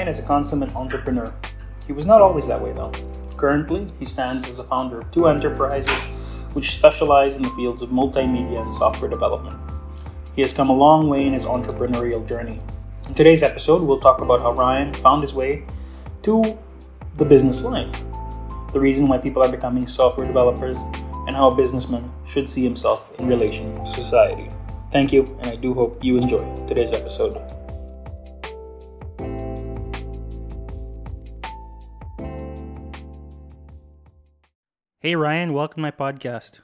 Ryan is a consummate entrepreneur. He was not always that way though. Currently, he stands as the founder of two enterprises which specialize in the fields of multimedia and software development. He has come a long way in his entrepreneurial journey. In today's episode, we'll talk about how Ryan found his way to the business life, the reason why people are becoming software developers, and how a businessman should see himself in relation to society. Thank you, and I do hope you enjoy today's episode. Hey Ryan, welcome to my podcast.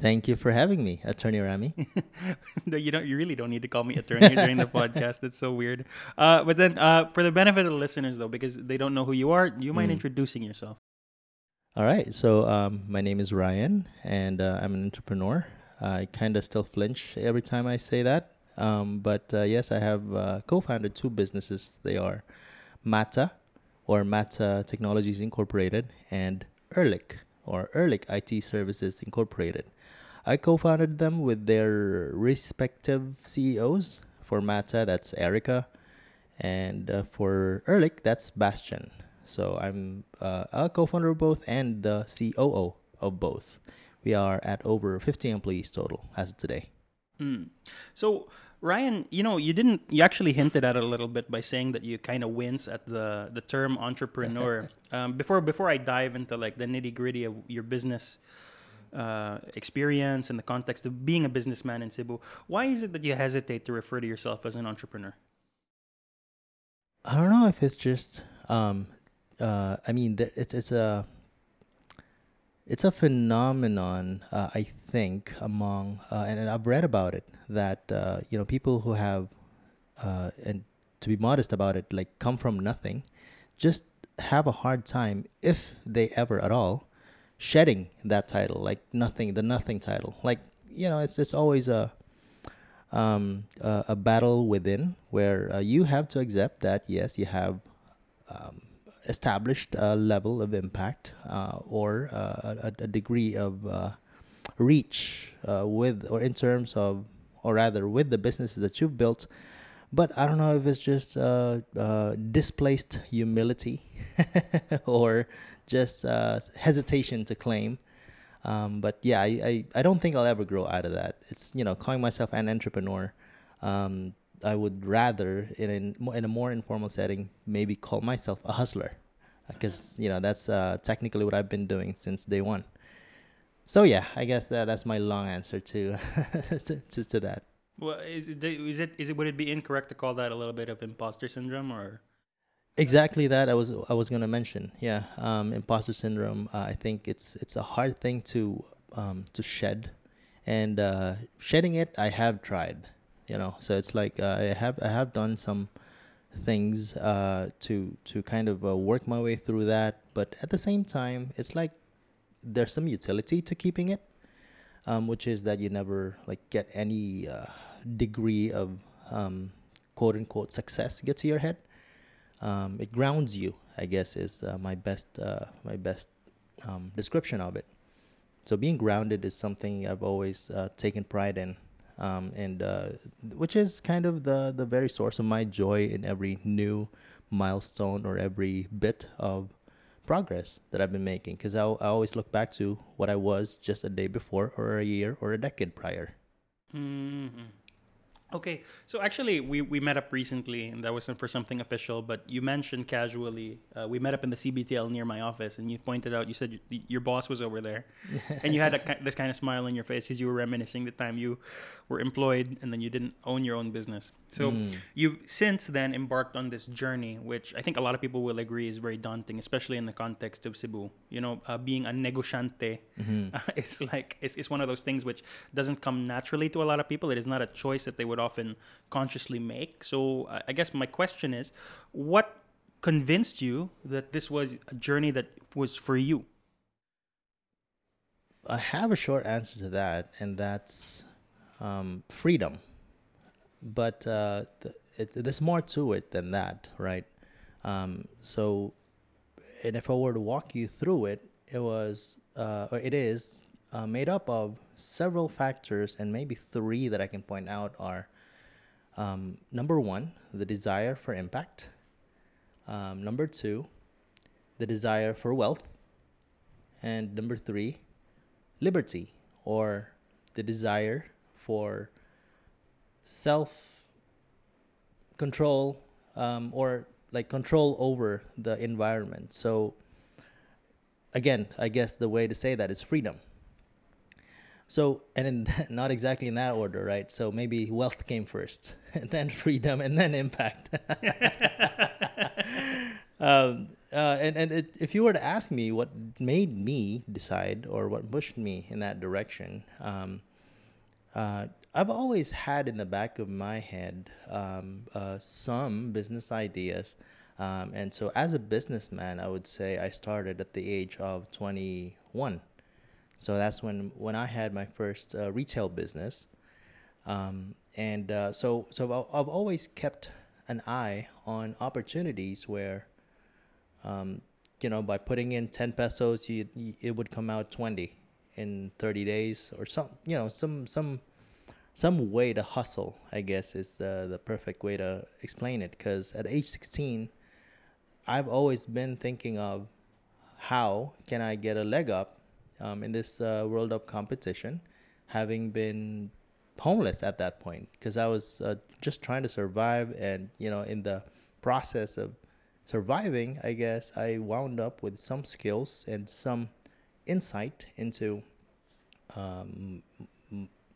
Thank you for having me, Attorney Rami. no, you don't. You really don't need to call me attorney during the podcast. That's so weird. Uh, but then, uh, for the benefit of the listeners, though, because they don't know who you are, do you mind mm. introducing yourself? All right. So, um, my name is Ryan, and uh, I'm an entrepreneur. I kind of still flinch every time I say that. Um, but uh, yes, I have uh, co-founded two businesses. They are Mata, or Mata Technologies Incorporated, and Ehrlich, or Ehrlich IT Services Incorporated. I co founded them with their respective CEOs. For Mata, that's Erica, and uh, for Ehrlich, that's Bastian. So I'm uh, a co founder of both and the COO of both. We are at over 50 employees total as of today. Mm. So, Ryan, you know, you didn't. You actually hinted at it a little bit by saying that you kind of wince at the the term entrepreneur. um, before before I dive into like the nitty gritty of your business uh, experience and the context of being a businessman in Cebu, why is it that you hesitate to refer to yourself as an entrepreneur? I don't know if it's just. Um, uh, I mean, it's it's a it's a phenomenon. Uh, I think among uh, and, and, I've read about it that uh, you know people who have uh, and to be modest about it, like come from nothing, just have a hard time if they ever at all shedding that title, like nothing, the nothing title. Like you know, it's it's always a um, a, a battle within where uh, you have to accept that yes, you have um, established a level of impact uh, or uh, a, a, degree of reach uh, with or in terms of or rather with the businesses that you've built but I don't know if it's just uh, uh, displaced humility or just uh, hesitation to claim. Um, but yeah, I, I, I, don't think I'll ever grow out of that. It's, you know, calling myself an entrepreneur. Um, I would rather, in a, in a more informal setting, maybe call myself a hustler. Because, you know, that's uh, technically what I've been doing since day one. So yeah, I guess that's my long answer to, to, to, to that. Well, is it, is it is it would it be incorrect to call that a little bit of imposter syndrome or? Exactly that I was I was gonna mention. Yeah, um, imposter syndrome. Uh, I think it's it's a hard thing to um, to shed, and uh, shedding it I have tried. You know, so it's like uh, I have I have done some things uh, to to kind of uh, work my way through that, but at the same time, it's like there's some utility to keeping it um, which is that you never like get any uh, degree of um, quote unquote success get to your head. Um, it grounds you, I guess, is uh, my best uh, my best um, description of it. So being grounded is something I've always uh, taken pride in, um, and uh, which is kind of the the very source of my joy in every new milestone or every bit of progress that I've been making because I, I always look back to what I was just a day before or a year or a decade prior. Mm-hmm. Okay, so actually, we, we met up recently, and that wasn't for something official, but you mentioned casually, uh, we met up in the CBTL near my office, and you pointed out, you said your, your boss was over there, and you had a, this kind of smile on your face because you were reminiscing the time you were employed and then you didn't own your own business. So mm. you since then embarked on this journey, which I think a lot of people will agree is very daunting, especially in the context of Cebu. You know, uh, being a negosyante mm-hmm. uh, is like it's, it's one of those things which doesn't come naturally to a lot of people. It is not a choice that they would often consciously make. So I guess my question is, what convinced you that this was a journey that was for you? I have a short answer to that, and that's um, freedom but uh, it, there's more to it than that, right? Um, so, and if I were to walk you through it, it was, uh, or it is uh, made up of several factors, and maybe three that I can point out are um, number one, the desire for impact. Um, number two, the desire for wealth. And number three, liberty or the desire for self control um, or like control over the environment. So, again, I guess the way to say that is freedom. So, and in not exactly in that order, right? So maybe wealth came first, and then freedom, and then impact. um, uh, and and it, if you were to ask me what made me decide or what pushed me in that direction, um, uh, I've always had in the back of my head um, uh, some business ideas. Um, and so, as a businessman, I would say I started at the age of 21. So that's when when I had my first uh, retail business, um, and uh, so so I've always kept an eye on opportunities where, um, you know, by putting in 10 pesos, you, it would come out 20 in 30 days or some you know some some some way to hustle, I guess is the the perfect way to explain it. Because at age 16, I've always been thinking of how can I get a leg up um, in this uh, World of competition, having been homeless at that point because I was uh, just trying to survive, and you know, in the process of surviving, I guess I wound up with some skills and some insight into um,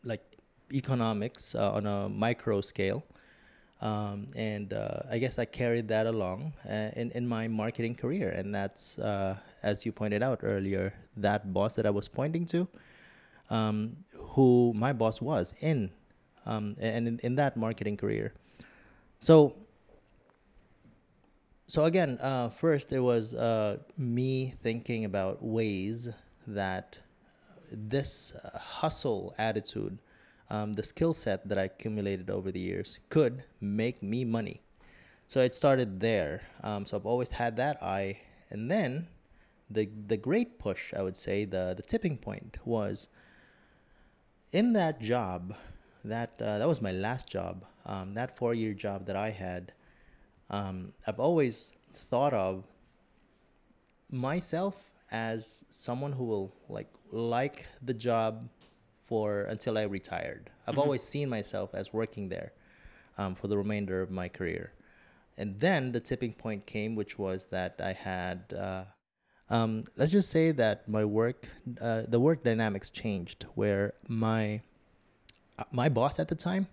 like economics uh, on a micro scale. Um, and uh, I guess I carried that along uh, in, in my marketing career. And that's, uh, as you pointed out earlier, that boss that I was pointing to, um, who my boss was in, um, and in, in that marketing career. So, so again, uh, first it was uh, me thinking about ways that this hustle attitude um, the skill set that I accumulated over the years could make me money. So it started there. Um, so I've always had that eye. And then the the great push, I would say, the the tipping point was in that job. That uh, that was my last job. Um, that four year job that I had. Um, I've always thought of myself as someone who will like like the job for until I retired. I've mm-hmm. always seen myself as working there um, for the remainder of my career. And then the tipping point came, which was that I had, uh, um, let's just say that my work, uh, the work dynamics changed, where my uh, my boss at the time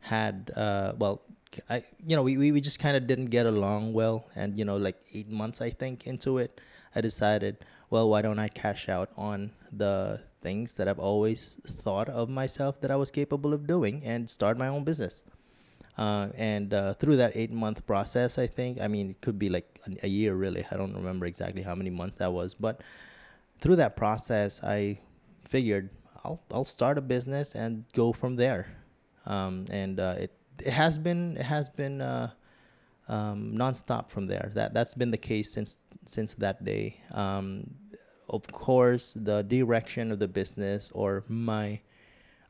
had, uh, well, I, you know, we, we, we just kind of didn't get along well. And, you know, like eight months, I think, into it, I decided, well, why don't I cash out on the things that I've always thought of myself that I was capable of doing and start my own business. Uh, and uh, through that eight month process, I think, I mean, it could be like a, year really. I don't remember exactly how many months that was, but through that process, I figured I'll, I'll start a business and go from there. Um, and uh, it, it has been, it has been, uh, um, nonstop from there. That that's been the case since since that day. Um, of course, the direction of the business or my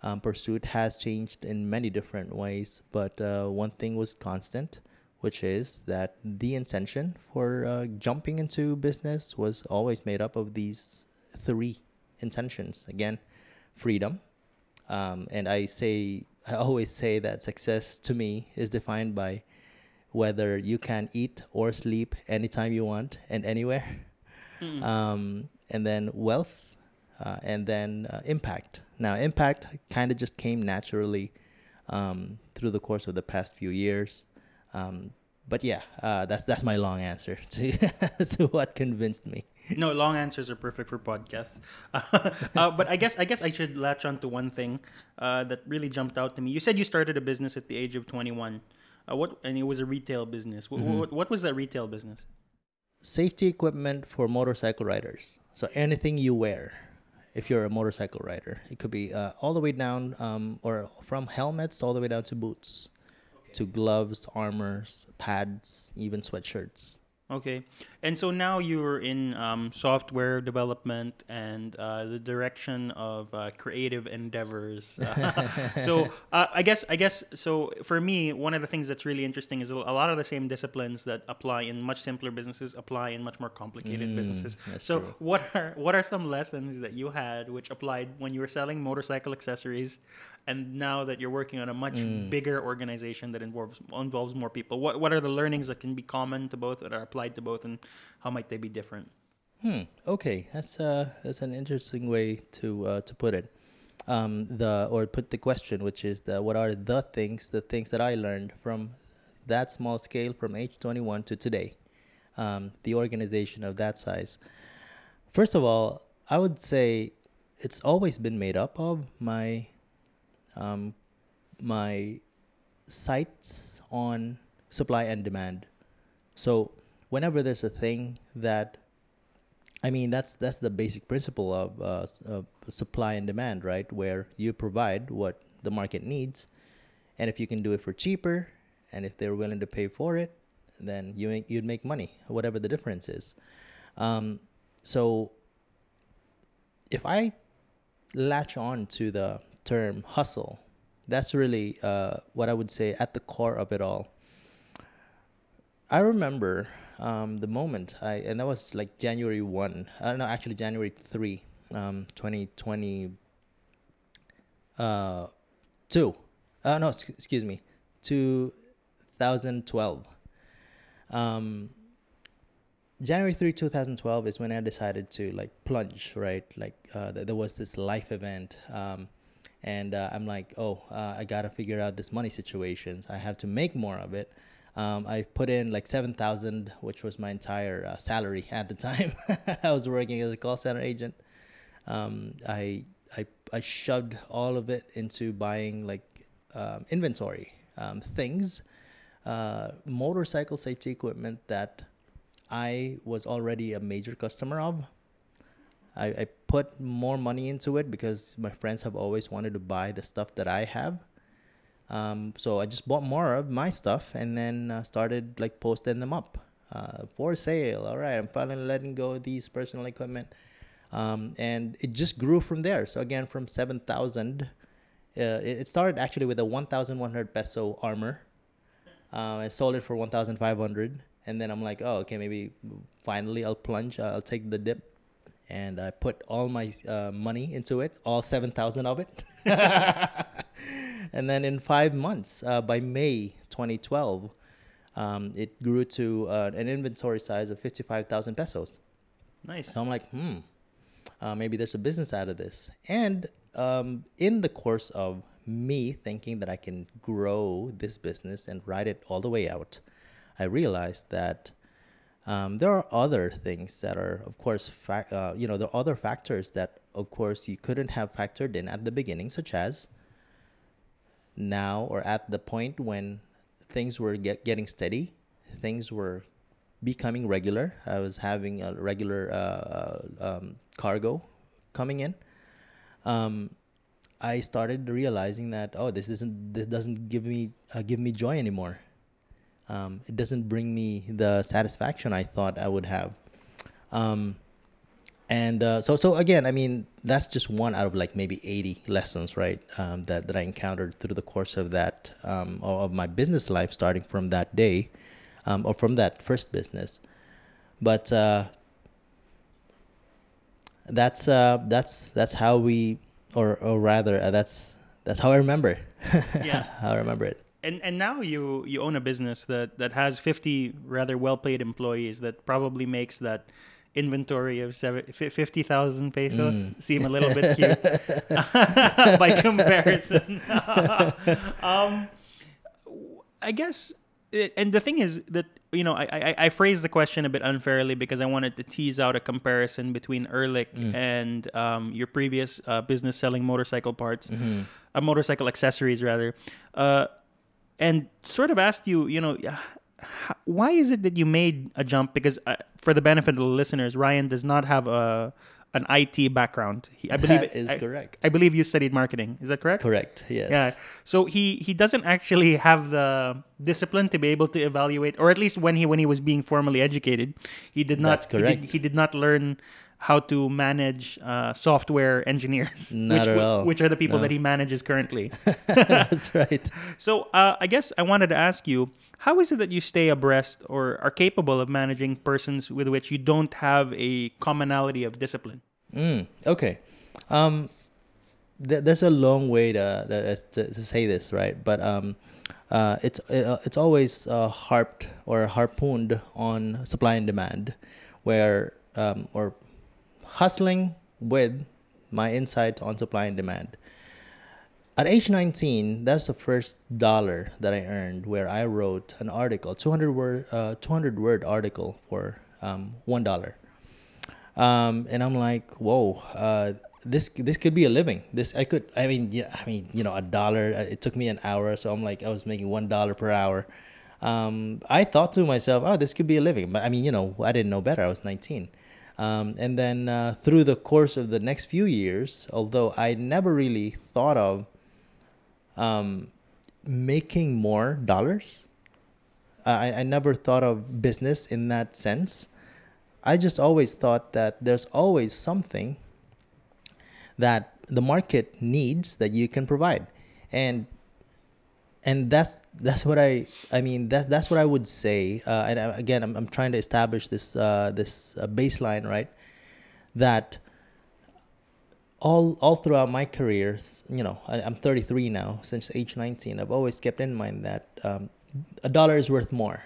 um, pursuit has changed in many different ways, but uh, one thing was constant, which is that the intention for uh, jumping into business was always made up of these three intentions. Again, freedom. Um, and I say, I always say that success to me is defined by whether you can eat or sleep anytime you want and anywhere. Mm. Um, and then wealth, uh, and then uh, impact. Now, impact kind of just came naturally um, through the course of the past few years. Um, but yeah, uh, that's that's my long answer to, to what convinced me. No, long answers are perfect for podcasts. Uh, but I guess I guess I should latch on to one thing uh, that really jumped out to me. You said you started a business at the age of 21. Uh, what and it was a retail business. What, mm-hmm. what, what was that retail business? safety equipment for motorcycle riders. So anything you wear, if you're a motorcycle rider, it could be uh, all the way down, um, or from helmets all the way down to boots, okay. to gloves, armors, pads, even sweatshirts. Okay, and so now you're in um, software development and uh, the direction of uh, creative endeavors. so uh, I guess I guess so for me, one of the things that's really interesting is a lot of the same disciplines that apply in much simpler businesses apply in much more complicated Mm, businesses. So true. what are what are some lessons that you had which applied when you were selling motorcycle accessories, and now that you're working on a much Mm. bigger organization that involves involves more people? What what are the learnings that can be common to both that are applied to both, and how might they be different? Hmm. Okay, that's uh that's an interesting way to uh, to put it. Um, the or put the question, which is the what are the things, the things that I learned from that small scale from age 21 to today, um, the organization of that size. First of all, I would say it's always been made up of my um, my sights on supply and demand. So whenever there's a thing that I mean that's that's the basic principle of uh, of supply and demand, right? Where you provide what the market needs, and if you can do it for cheaper, and if they're willing to pay for it, then you you'd make money, whatever the difference is. Um, so if I latch on to the term hustle, that's really uh, what I would say at the core of it all. I remember um, the moment I, and that was like January 1, I don't know, actually January 3, um, 2020, uh, two, uh, no, sc- excuse me, 2012. Um, January 3, 2012 is when I decided to like plunge, right? Like uh, th- there was this life event. Um, and uh, I'm like, oh, uh, I gotta figure out this money situations. I have to make more of it. Um, I put in like seven thousand, which was my entire uh, salary at the time. I was working as a call center agent. Um, I I I shoved all of it into buying like um, inventory um, things, uh, motorcycle safety equipment that I was already a major customer of. I put more money into it because my friends have always wanted to buy the stuff that I have. Um, so I just bought more of my stuff and then uh, started like posting them up uh, for sale. All right, I'm finally letting go of these personal equipment, um, and it just grew from there. So again, from seven thousand, uh, it, started actually with a one thousand one hundred peso armor. Um, I sold it for one thousand five hundred, and then I'm like, oh, okay, maybe finally I'll plunge. I'll take the dip and I put all my uh, money into it, all seven thousand of it. and then in five months, uh, by May 2012, um, it grew to uh, an inventory size of fifty-five thousand pesos. Nice. So I'm like, hmm, uh, maybe there's a business out of this. And um, in the course of me thinking that I can grow this business and ride it all the way out, I realized that um, there are other things that are, of course, fac- uh, you know, there are other factors that, of course, you couldn't have factored in at the beginning, such as now or at the point when things were get, getting steady, things were becoming regular. I was having a regular uh, um, cargo coming in. Um, I started realizing that oh, this isn't this doesn't give me uh, give me joy anymore. Um, it doesn't bring me the satisfaction I thought I would have. Um, and uh, so so again, I mean that's just one out of like maybe eighty lessons, right? Um, that that I encountered through the course of that um, of my business life, starting from that day, um, or from that first business. But uh, that's uh, that's that's how we, or or rather, uh, that's that's how I remember. Yeah. how I remember it. And and now you you own a business that that has 50 rather well-paid employees that probably makes that inventory of seven, fi- 50,000 pesos Mm. seem a little bit cute by comparison. um, I guess, it, and the thing is that you know I, I I phrased the question a bit unfairly because I wanted to tease out a comparison between Ehrlich Mm. and um, your previous uh, business selling motorcycle parts, Mm-hmm. uh, motorcycle accessories rather, uh, and sort of asked you, you know. H- Why is it that you made a jump? Because uh, for the benefit of the listeners, Ryan does not have a an IT background. He, I believe That is I, correct. I believe you studied marketing. Is that correct? Correct. Yes. Yeah. So he he doesn't actually have the discipline to be able to evaluate, or at least when he when he was being formally educated, he did not. That's He did, correct. he did not learn how to manage uh, software engineers, Not which at all. which are the people No. that he manages currently. That's right. So uh, I guess I wanted to ask you, how is it that you stay abreast or are capable of managing persons with which you don't have a commonality of discipline? Mm, okay. Um, th- there's a long way to, to, to, say this, right? But um, uh, it's uh, it's always uh, harped or harpooned on supply and demand, where um, or hustling with my insight on supply and demand. At age 19, that's the first dollar that I earned where I wrote an article, 200 word, uh, 200 word article for um, one dollar um, and I'm like, whoa, uh, this this could be a living. This I could. I mean, yeah, I mean, you know, a dollar. uh, It took me an hour, so I'm like, I was making one dollar per hour. Um, I thought to myself, oh, this could be a living. But I mean, you know, I didn't know better. I was 19. Um, and then uh, through the course of the next few years, although I never really thought of um, making more dollars, I, I never thought of business in that sense. I just always thought that there's always something that the market needs that you can provide, and and that's that's what I I mean that's that's what I would say. Uh, and uh, again, I'm I'm trying to establish this uh, this uh, baseline, right? That all all throughout my career, you know, I, I'm 33 now. Since age 19, I've always kept in mind that um, a dollar is worth more.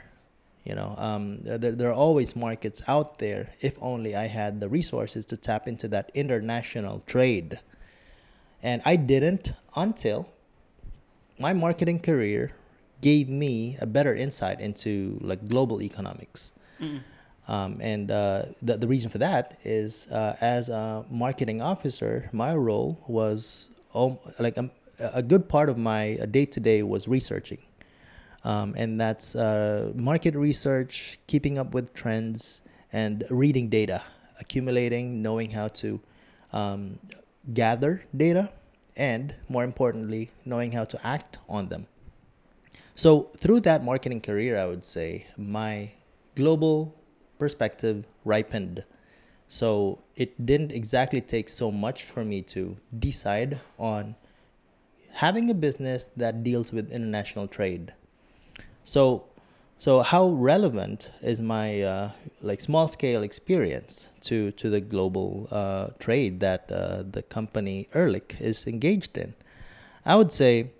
You know, um, there, there are always markets out there. If only I had the resources to tap into that international trade, and I didn't until my marketing career gave me a better insight into like global economics. Um, and uh, the, the reason for that is uh, as a marketing officer, my role was um, like um, a good part of my day to day was researching. Um, and that's uh, market research, keeping up with trends, and reading data, accumulating, knowing how to um, gather data, and more importantly, knowing how to act on them. So, through that marketing career, I would say my global perspective ripened. So, it didn't exactly take so much for me to decide on having a business that deals with international trade. So, so how relevant is my uh, like small scale experience to to the global uh, trade that uh, the company Ehrlich is engaged in? I would say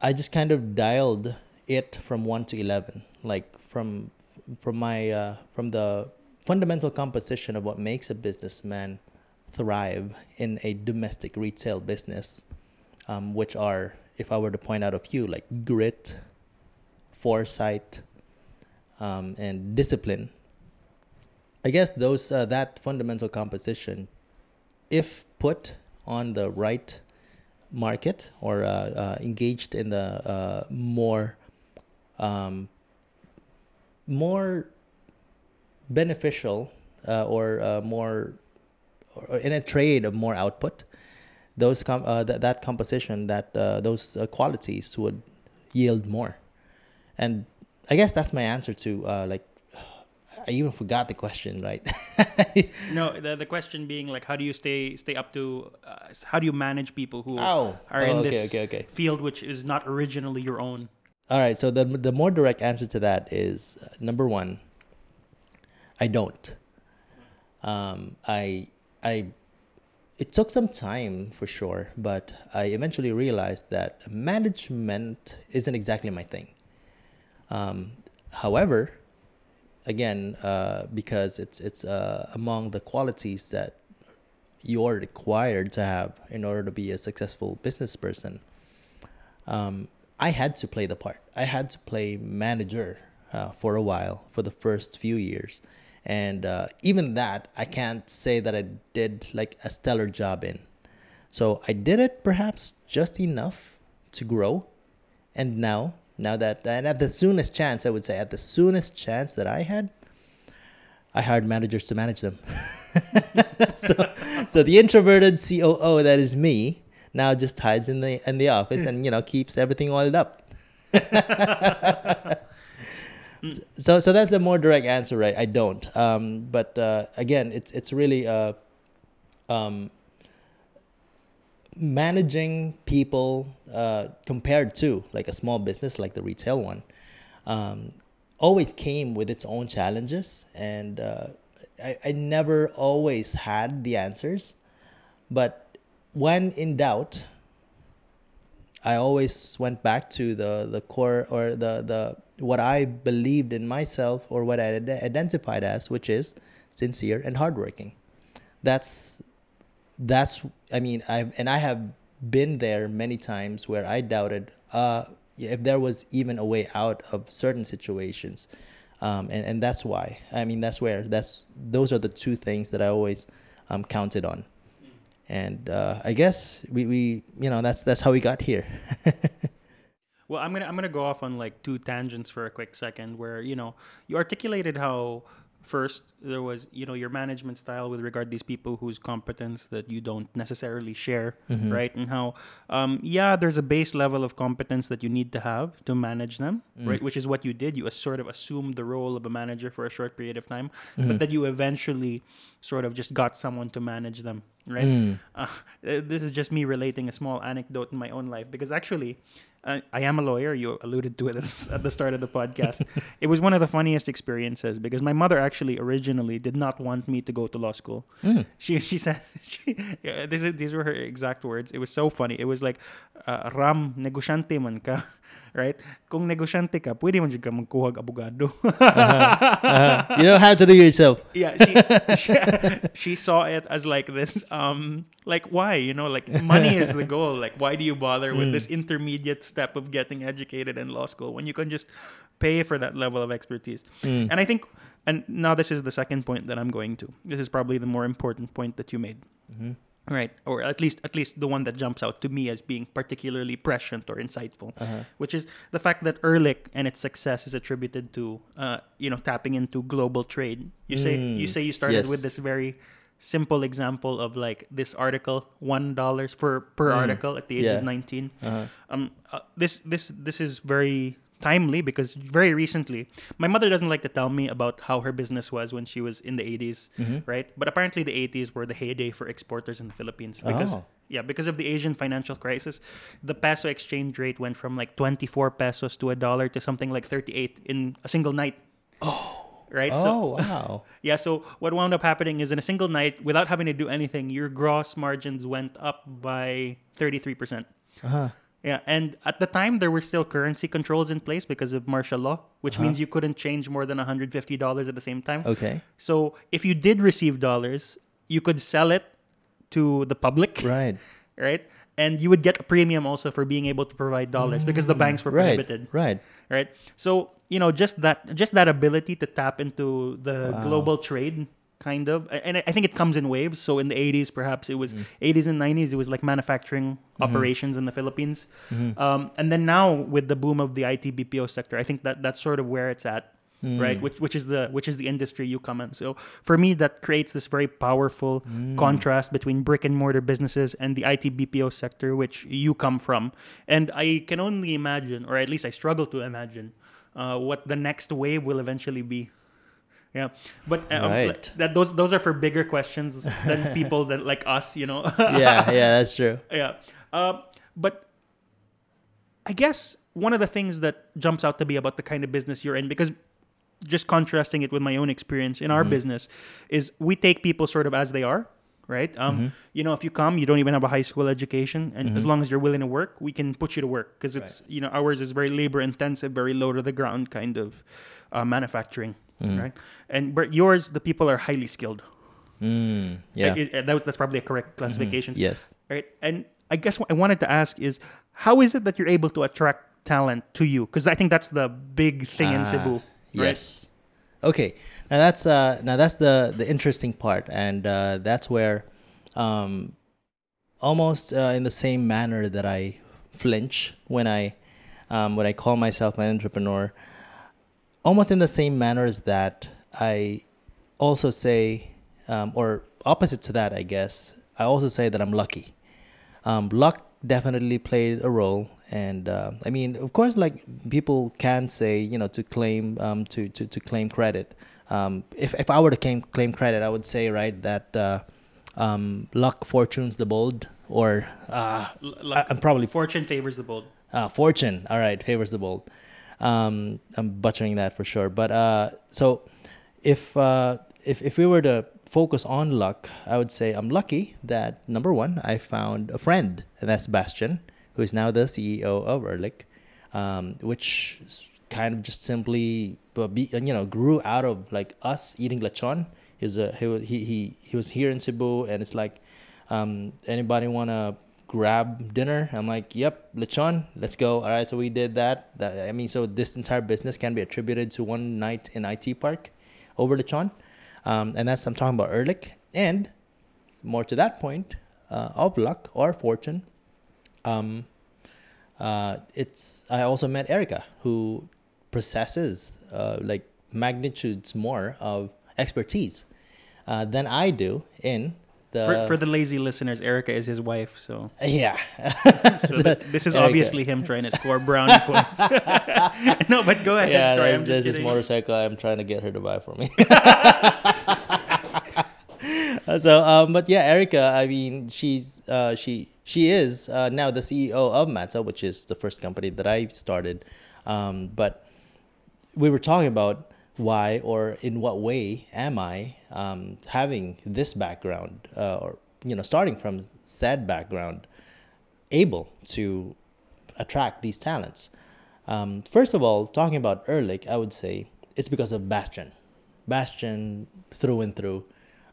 I just kind of dialed it from one to eleven, like from from my uh, from the fundamental composition of what makes a businessman thrive in a domestic retail business, um, which are, if I were to point out a few, like grit, foresight, um, and discipline. I guess those uh, that fundamental composition, if put on the right market or uh, uh, engaged in the uh, more um, more beneficial uh, or uh, more or in a trade of more output those com- uh, th- that composition that uh, those uh, qualities would yield more and i guess that's my answer to uh, like i even forgot the question right No, the, the question being like, how do you stay stay up to? Uh, how do you manage people who Oh. are Oh, in okay, this okay, okay. field which is not originally your own? All right. So the the more direct answer to that is uh, number one. I don't. Um, I I. It took some time for sure, but I eventually realized that management isn't exactly my thing. Um, however, again, uh, because it's it's uh, among the qualities that you're required to have in order to be a successful business person um, I had to play the part. I had to play manager uh, for a while, for the first few years. And uh, even that, I can't say that I did like a stellar job in. So I did it perhaps just enough to grow. And now, now that, and at the soonest chance, I would say, at the soonest chance that I had, I hired managers to manage them. so, so the introverted COO that is me now just hides in the in the office and you know keeps everything oiled up. so so that's the more direct answer, right? I don't. Um, but uh, again, it's it's really uh, um, managing people uh, compared to like a small business like the retail one. Um, always came with its own challenges and uh, I, I never always had the answers but when in doubt i always went back to the, the core or the, the what i believed in myself or what i identified as which is sincere and hardworking. That's that's i mean i and i have been there many times where i doubted uh if there was even a way out of certain situations. Um, and, and that's why. I mean that's where that's those are the two things that i always um, counted on and uh, i guess we, we you know that's that's how we got here. Well i'm gonna i'm gonna go off on like two tangents for a quick second where you know you articulated how first there was you know your management style with regard to these people whose competence that you don't necessarily share Mhm. right and how um, yeah there's a base level of competence that you need to have to manage them Mm. right which is what you did you uh, sort of assumed the role of a manager for a short period of time Mhm. but that you eventually sort of just got someone to manage them right Mm. uh, this is just me relating a small anecdote in my own life because actually uh, I am a lawyer. You alluded to it at the start of the podcast. it was one of the funniest experiences because my mother actually originally did not want me to go to law school. Mm. She she said she, yeah, this is, these were her exact words. It was so funny. It was like uh, Ram negosyante man ka, right? Kung negosyante ka, pwede man jud ka magkuha og abogado. Uh, you don't have to do it yourself yeah she, she she saw it as like this um like why you know like money is the goal like why do you bother with Mm. this intermediate step of getting educated in law school when you can just pay for that level of expertise Mm. and i think and now this is the second point that i'm going to this is probably the more important point that you made Mhm. right or at least at least the one that jumps out to me as being particularly prescient or insightful Uh-huh. which is the fact that Ehrlich and its success is attributed to, uh, you know, tapping into global trade. You say Mm, you say you started with this very simple example of like this article, one dollars per per Mm, article at the age yeah. of nineteen. Uh-huh. Um, uh, this this this is very timely because very recently my mother doesn't like to tell me about how her business was when she was in the 80s Mhm. right but apparently the 80s were the heyday for exporters in the philippines because Oh. yeah because of the asian financial crisis the peso exchange rate went from like 24 pesos to a dollar to something like 38 in a single night oh right so oh wow yeah so what wound up happening is in a single night without having to do anything your gross margins went up by 33% uh-huh. Yeah, and at the time there were still currency controls in place because of martial law, which Uh-huh. means you couldn't change more than $150 at the same time. okay So if you did receive dollars, you could sell it to the public, right right? And you would get a premium also for being able to provide dollars because the banks were right prohibited, right right? So, you know, just that just that ability to tap into the Wow. global trade kind of and I- think it comes in waves. So in the 80s perhaps it was Mm. 80s and 90s it was like manufacturing Mm-hmm. operations in the Philippines. Mhm. Um, and then now with the boom of the IT BPO sector, I think that that's sort of where it's at, right? Mm. Which which is the which is the industry you come in. So for me, that creates this very powerful Mm. contrast between brick and mortar businesses and the IT BPO sector, which you come from. And I can only imagine, or at least I struggle to imagine, uh, what the next wave will eventually be. Yeah, but um, Right. that those those are for bigger questions than people that like us, you know. yeah yeah that's true Yeah. Uh, but I guess one of the things that jumps out to be about the kind of business you're in, because just contrasting it with my own experience in our Mhm. business, is we take people sort of as they are, right? Um, Mhm. You know, if you come, you don't even have a high school education, and as Mhm. long as you're willing to work, we can put you to work because it's you know ours is very labor intensive, very low to the ground kind of uh, manufacturing, Mm. right? And but yours, the people are highly skilled. Mm, yeah? It- uh, that- that's probably a correct classification Mhm. yes right? And I guess what I wanted to ask is, how is it that you're able to attract talent to you? Because I think that's the big thing in Ah, Cebu. right? Yes. Okay. Now that's uh now that's the the interesting part, and uh, that's where, um, almost uh, in the same manner that I flinch when I, um, when I call myself an entrepreneur, almost in the same manner as that I, also say, um, or opposite to that, I guess, I also say that I'm lucky. Um, luck definitely played a role, and uh, I mean, of course, like people can say, you know, to claim um, to, to to claim credit. Um, if if I were to claim claim credit, I would say right that uh, um, luck fortunes the bold, or uh, luck- I'm probably fortune favors the bold. uh, fortune. All right, favors the bold. Um, I'm butchering that for sure. But uh, so, if uh, if if we were to focus on luck, I would say I'm lucky that number one, I found a friend, and that's Bastian, who is now the CEO of Ehrlich, um, which kind of just simply, uh, you know, grew out of like us eating lechon. He's a, he, he he he was here in Cebu, and it's like, um, anybody wanna grab dinner? I'm like, yep, lechon, let's go. All right, so we did that. that. I mean, so this entire business can be attributed to one night in IT Park over lechon. Um, and that's I'm talking about Ehrlich. And more to that point, uh, of luck or fortune, um, uh, it's I also met Erica, who possesses uh, like magnitudes more of expertise uh, than I do in the For, for the lazy listeners, Erica is his wife, so, yeah. so th- this is Erica. obviously him trying to score brownie points. no, but go ahead. yeah, Sorry, there's, I'm there's just this motorcycle I'm trying to get her to buy for me. so, um, but yeah, Erica, I mean, she's uh, she she is uh, now the CEO of Matza, which is the first company that I started. Um, but we were talking about why or in what way am I um, having this background uh, or you know starting from said background able to attract these talents. Um, first of all, talking about Ehrlich, I would say it's because of Bastian. Bastian through and through.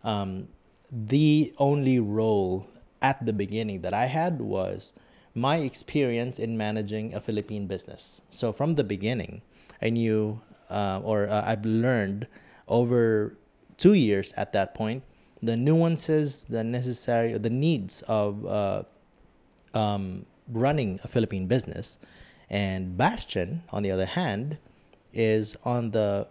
Um, the only role at the beginning that I had was my experience in managing a Philippine business. So from the beginning, I knew uh, or uh, I've learned over two years at that point the nuances, the necessary, the needs of uh, um, running a Philippine business. And Bastian, on the other hand, is on the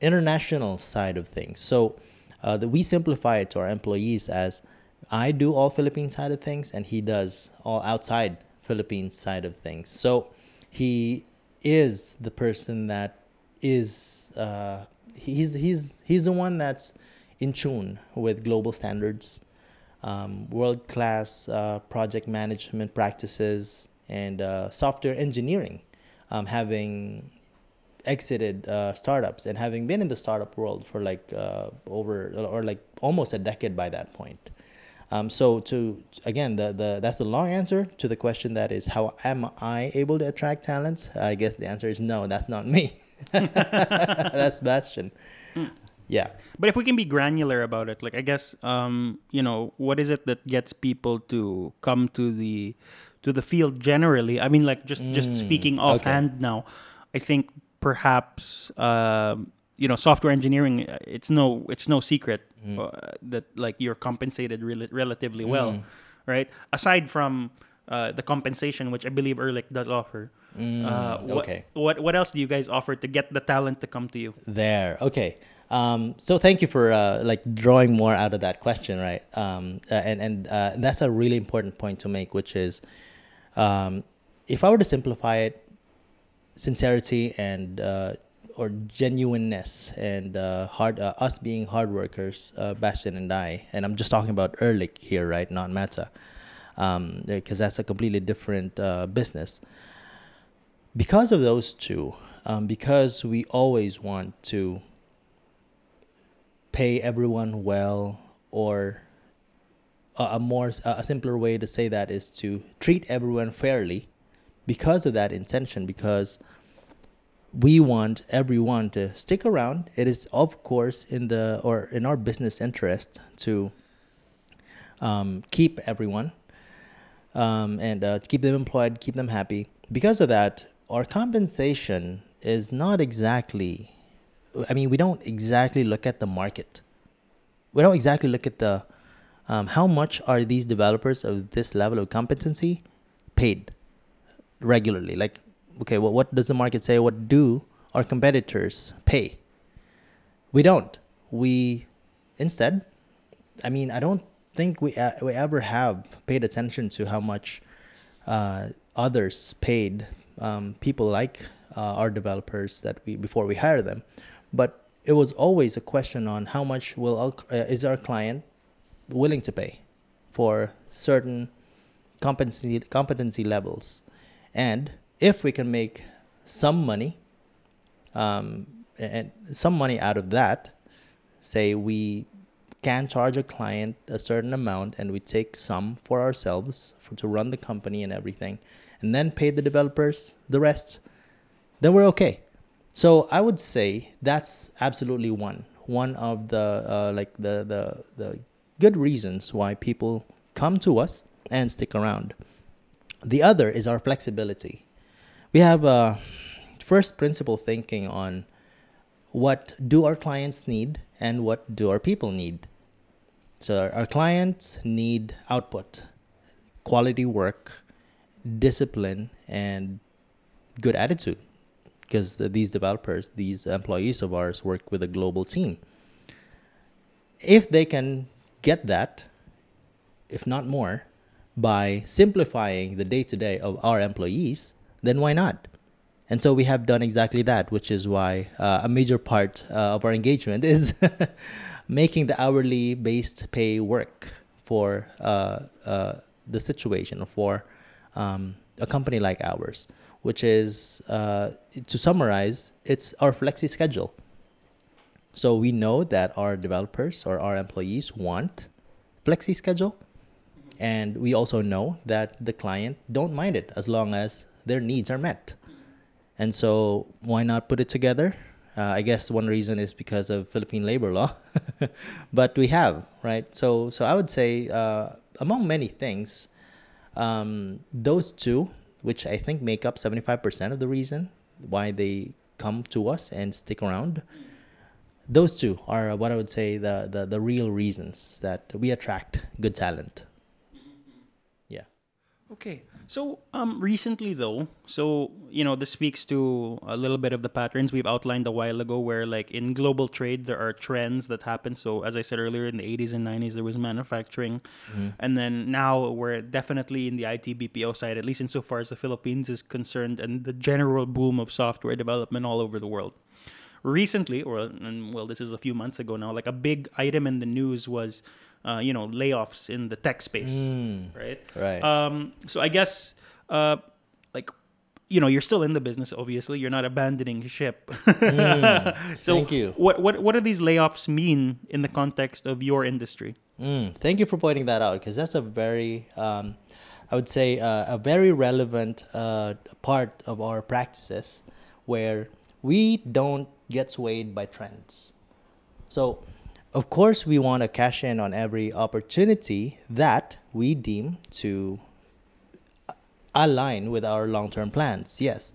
international side of things. So uh, we simplify it to our employees as I do all Philippine side of things, and he does all outside Philippine side of things. So he is the person that is uh, he's he's he's the one that's in tune with global standards um, world class uh, project management practices and uh, software engineering. Um, having exited uh, startups and having been in the startup world for like uh, over or like almost a decade by that point. Um, so to again the, the that's the long answer to the question that is how am I able to attract talents? I guess the answer is no, that's not me. that's Bastian. Yeah. But if we can be granular about it, like I guess, um, you know, what is it that gets people to come to the to the field generally? I mean, like just just speaking offhand now, I think perhaps um, you know software engineering. uh, It's no it's no secret uh, that like you're compensated rel- relatively well, right? Aside from uh, the compensation, which I believe Ehrlich does offer. Uh, what, okay. What what else do you guys offer to get the talent to come to you? There. Okay. Um, so thank you for uh, like drawing more out of that question, right? Um, uh, and and uh, that's a really important point to make, which is, um, if I were to simplify it, sincerity and uh, or genuineness and uh, hard uh, us being hard workers, uh, Bastian and I, and I'm just talking about Ehrlich here, right? Not Meta, um, because that's a completely different uh, business because of those two, um, because we always want to pay everyone well, or a, a more a simpler way to say that is to treat everyone fairly. Because of that intention, because we want everyone to stick around. It is of course in the or in our business interest to um, keep everyone um, and uh, to keep them employed, keep them happy. Because of that, our compensation is not exactly. I mean, we don't exactly look at the market. We don't exactly look at the um, how much are these developers of this level of competency paid regularly. Like, okay, well, what does the market say? What do our competitors pay? We don't. We instead, I mean, I don't think we uh, we ever have paid attention to how much uh, others paid um, people like uh, our developers that we before we hire them, but it was always a question on how much will our, uh, is our client willing to pay for certain competency competency levels, and if we can make some money, um, and some money out of that, say we can charge a client a certain amount and we take some for ourselves for, to run the company and everything and then pay the developers the rest then we're okay. So i would say that's absolutely one one of the uh, like the, the the good reasons why people come to us and stick around. The other is our flexibility. We have a first principle thinking on what do our clients need and what do our people need. So our clients need output quality work discipline and good attitude. Because these developers these employees of ours work with a global team. If they can get that if not more by simplifying the day-to-day of our employees then why not? And so we have done exactly that, which is why uh, a major part uh, of our engagement is making the hourly based pay work for uh, uh the situation for um, a company like ours, which is, uh, to summarize, it's our flexi schedule. So we know that our developers or our employees want flexi schedule. And we also know that the client don't mind it as long as their needs are met. And so, why not put it together? Uh, I guess one reason is because of Philippine labor law, but we have right. So, so I would say uh, among many things, um, those two, which I think make up seventy five percent of the reason why they come to us and stick around, those two are what I would say the the, the real reasons that we attract good talent. Yeah. Okay. So um, recently, though, so you know this speaks to a little bit of the patterns we've outlined a while ago, where like in global trade there are trends that happen. So as I said earlier, in the 80s and 90s there was manufacturing, mm-hmm. and then now we're definitely in the IT BPO side, at least insofar as the Philippines is concerned, and the general boom of software development all over the world. Recently, or and, well, this is a few months ago now, like a big item in the news was uh, you know layoffs in the tech space, mm, right? Right. Um, so I guess uh, like you know you're still in the business. Obviously, you're not abandoning ship. mm, so thank you. What what what do these layoffs mean in the context of your industry? Mm, thank you for pointing that out because that's a very um, I would say uh, a very relevant uh, part of our practices where we don't get swayed by trends. So of course, we want to cash in on every opportunity that we deem to align with our long term plans. Yes.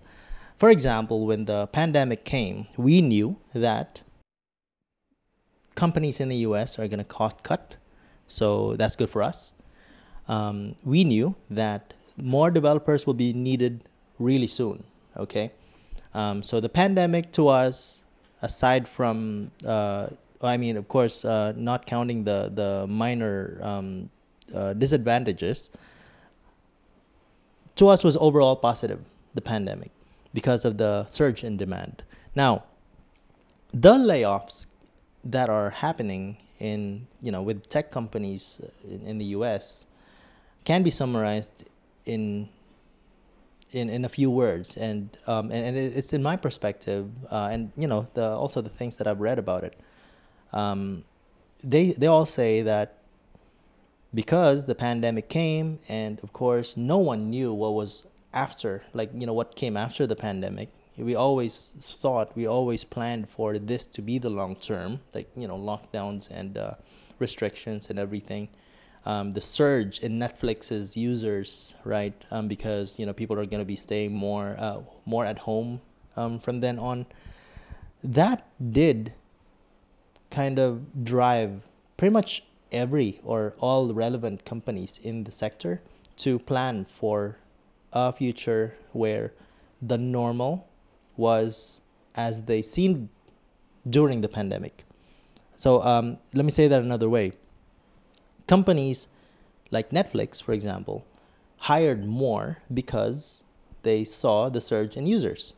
For example, when the pandemic came, we knew that companies in the US are going to cost cut. So that's good for us. Um, we knew that more developers will be needed really soon. Okay. Um, so the pandemic to us, aside from uh, I mean, of course, uh, not counting the the minor um, uh, disadvantages, to us was overall positive. The pandemic, because of the surge in demand. Now, the layoffs that are happening in you know with tech companies in, in the U.S. can be summarized in in, in a few words and um, and, and it's in my perspective uh, and you know the also the things that I've read about it um, they they all say that because the pandemic came and of course no one knew what was after like you know what came after the pandemic. We always thought we always planned for this to be the long term like you know lockdowns and uh, restrictions and everything. Um, the surge in netflix's users right um, because you know people are going to be staying more uh, more at home um, from then on. That did kind of drive pretty much every or all relevant companies in the sector to plan for a future where the normal was as they seemed during the pandemic. So um, let me say that another way. Companies like Netflix, for example, hired more because they saw the surge in users.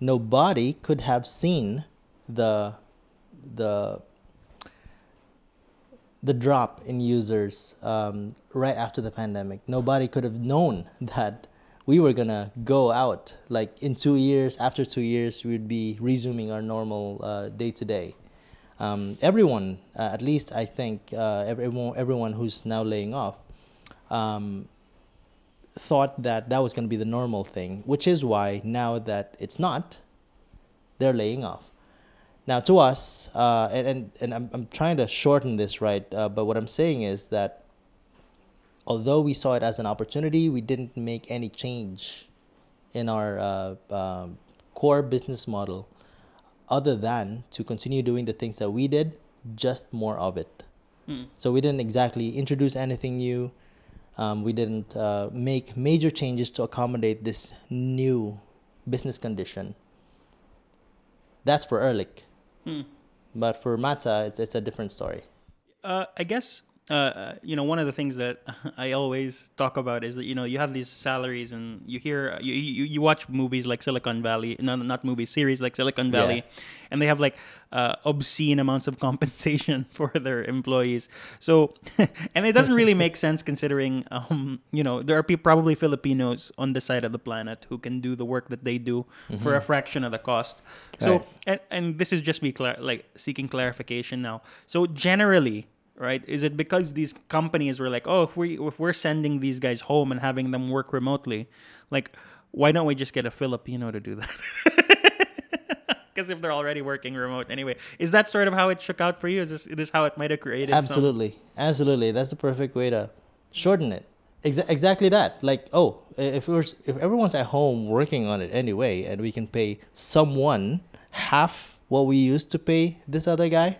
Nobody could have seen the the the drop in users um, right after the pandemic. Nobody could have known that we were gonna go out like in two years. After two years, we'd be resuming our normal day to day. Everyone, uh, at least I think, uh, everyone everyone who's now laying off, um, thought that that was gonna be the normal thing, which is why now that it's not, they're laying off. Now, to us, uh, and, and, and I'm, I'm trying to shorten this, right? Uh, but what I'm saying is that although we saw it as an opportunity, we didn't make any change in our uh, um, core business model other than to continue doing the things that we did, just more of it. So we didn't exactly introduce anything new. Um, we didn't uh, make major changes to accommodate this new business condition. That's for Ehrlich. But for Mata, it's it's a different story. Uh, I guess uh, uh, you know one of the things that I always talk about is that you know you have these salaries and you hear you you, you watch movies like Silicon Valley, no not movies series like Silicon Valley, Yeah. and they have like uh, obscene amounts of compensation for their employees. So and it doesn't really make sense considering um, you know there are probably Filipinos on the side of the planet who can do the work that they do for a fraction of the cost. So and and this is just me clar- like seeking clarification now. So generally, right? Is it because these companies were like, oh, if we if we're sending these guys home and having them work remotely, like why don't we just get a Filipino to do that? Because if they're already working remote anyway, is that sort of how it shook out for you? Is this, is this how it might have created? some- Absolutely, absolutely. That's the perfect way to shorten it. Exa- exactly that. Like, oh, if we're if everyone's at home working on it anyway, and we can pay someone half what we used to pay this other guy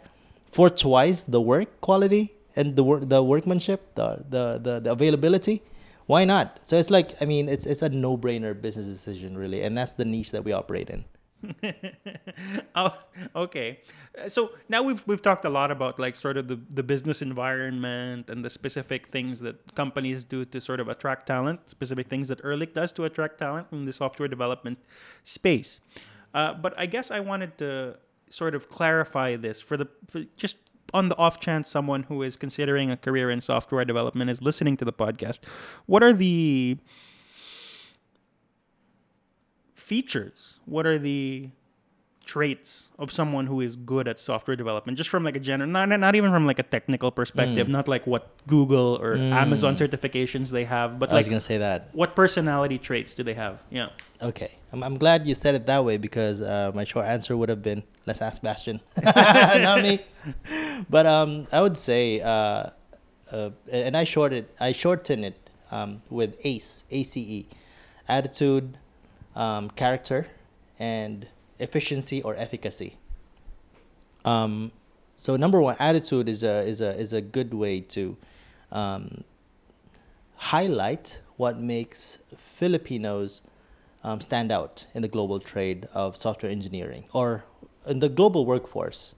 for twice the work quality and the work the workmanship, the the the, the availability. Why not? So it's like I mean, it's it's a no brainer business decision really, and that's the niche that we operate in. oh, okay. So now we've we've talked a lot about like sort of the, the business environment and the specific things that companies do to sort of attract talent, specific things that Ehrlich does to attract talent in the software development space. Uh, but I guess I wanted to sort of clarify this for the for just on the off chance someone who is considering a career in software development is listening to the podcast. What are the features? What are the traits of someone who is good at software development? Just from like a general, not not even from like a technical perspective, Mm. not like what Google or Amazon certifications they have, but I was like gonna say that. what personality traits do they have? Yeah. Okay, I'm, I'm glad you said it that way because uh, my short answer would have been let's ask Bastian, not me. But um, I would say, uh, uh, and I shorted I shorten it um, with ACE, ACE, attitude, um, character, and efficiency or efficacy. Um, so number one, attitude is a is a is a good way to um, highlight what makes Filipinos um, stand out in the global trade of software engineering or in the global workforce.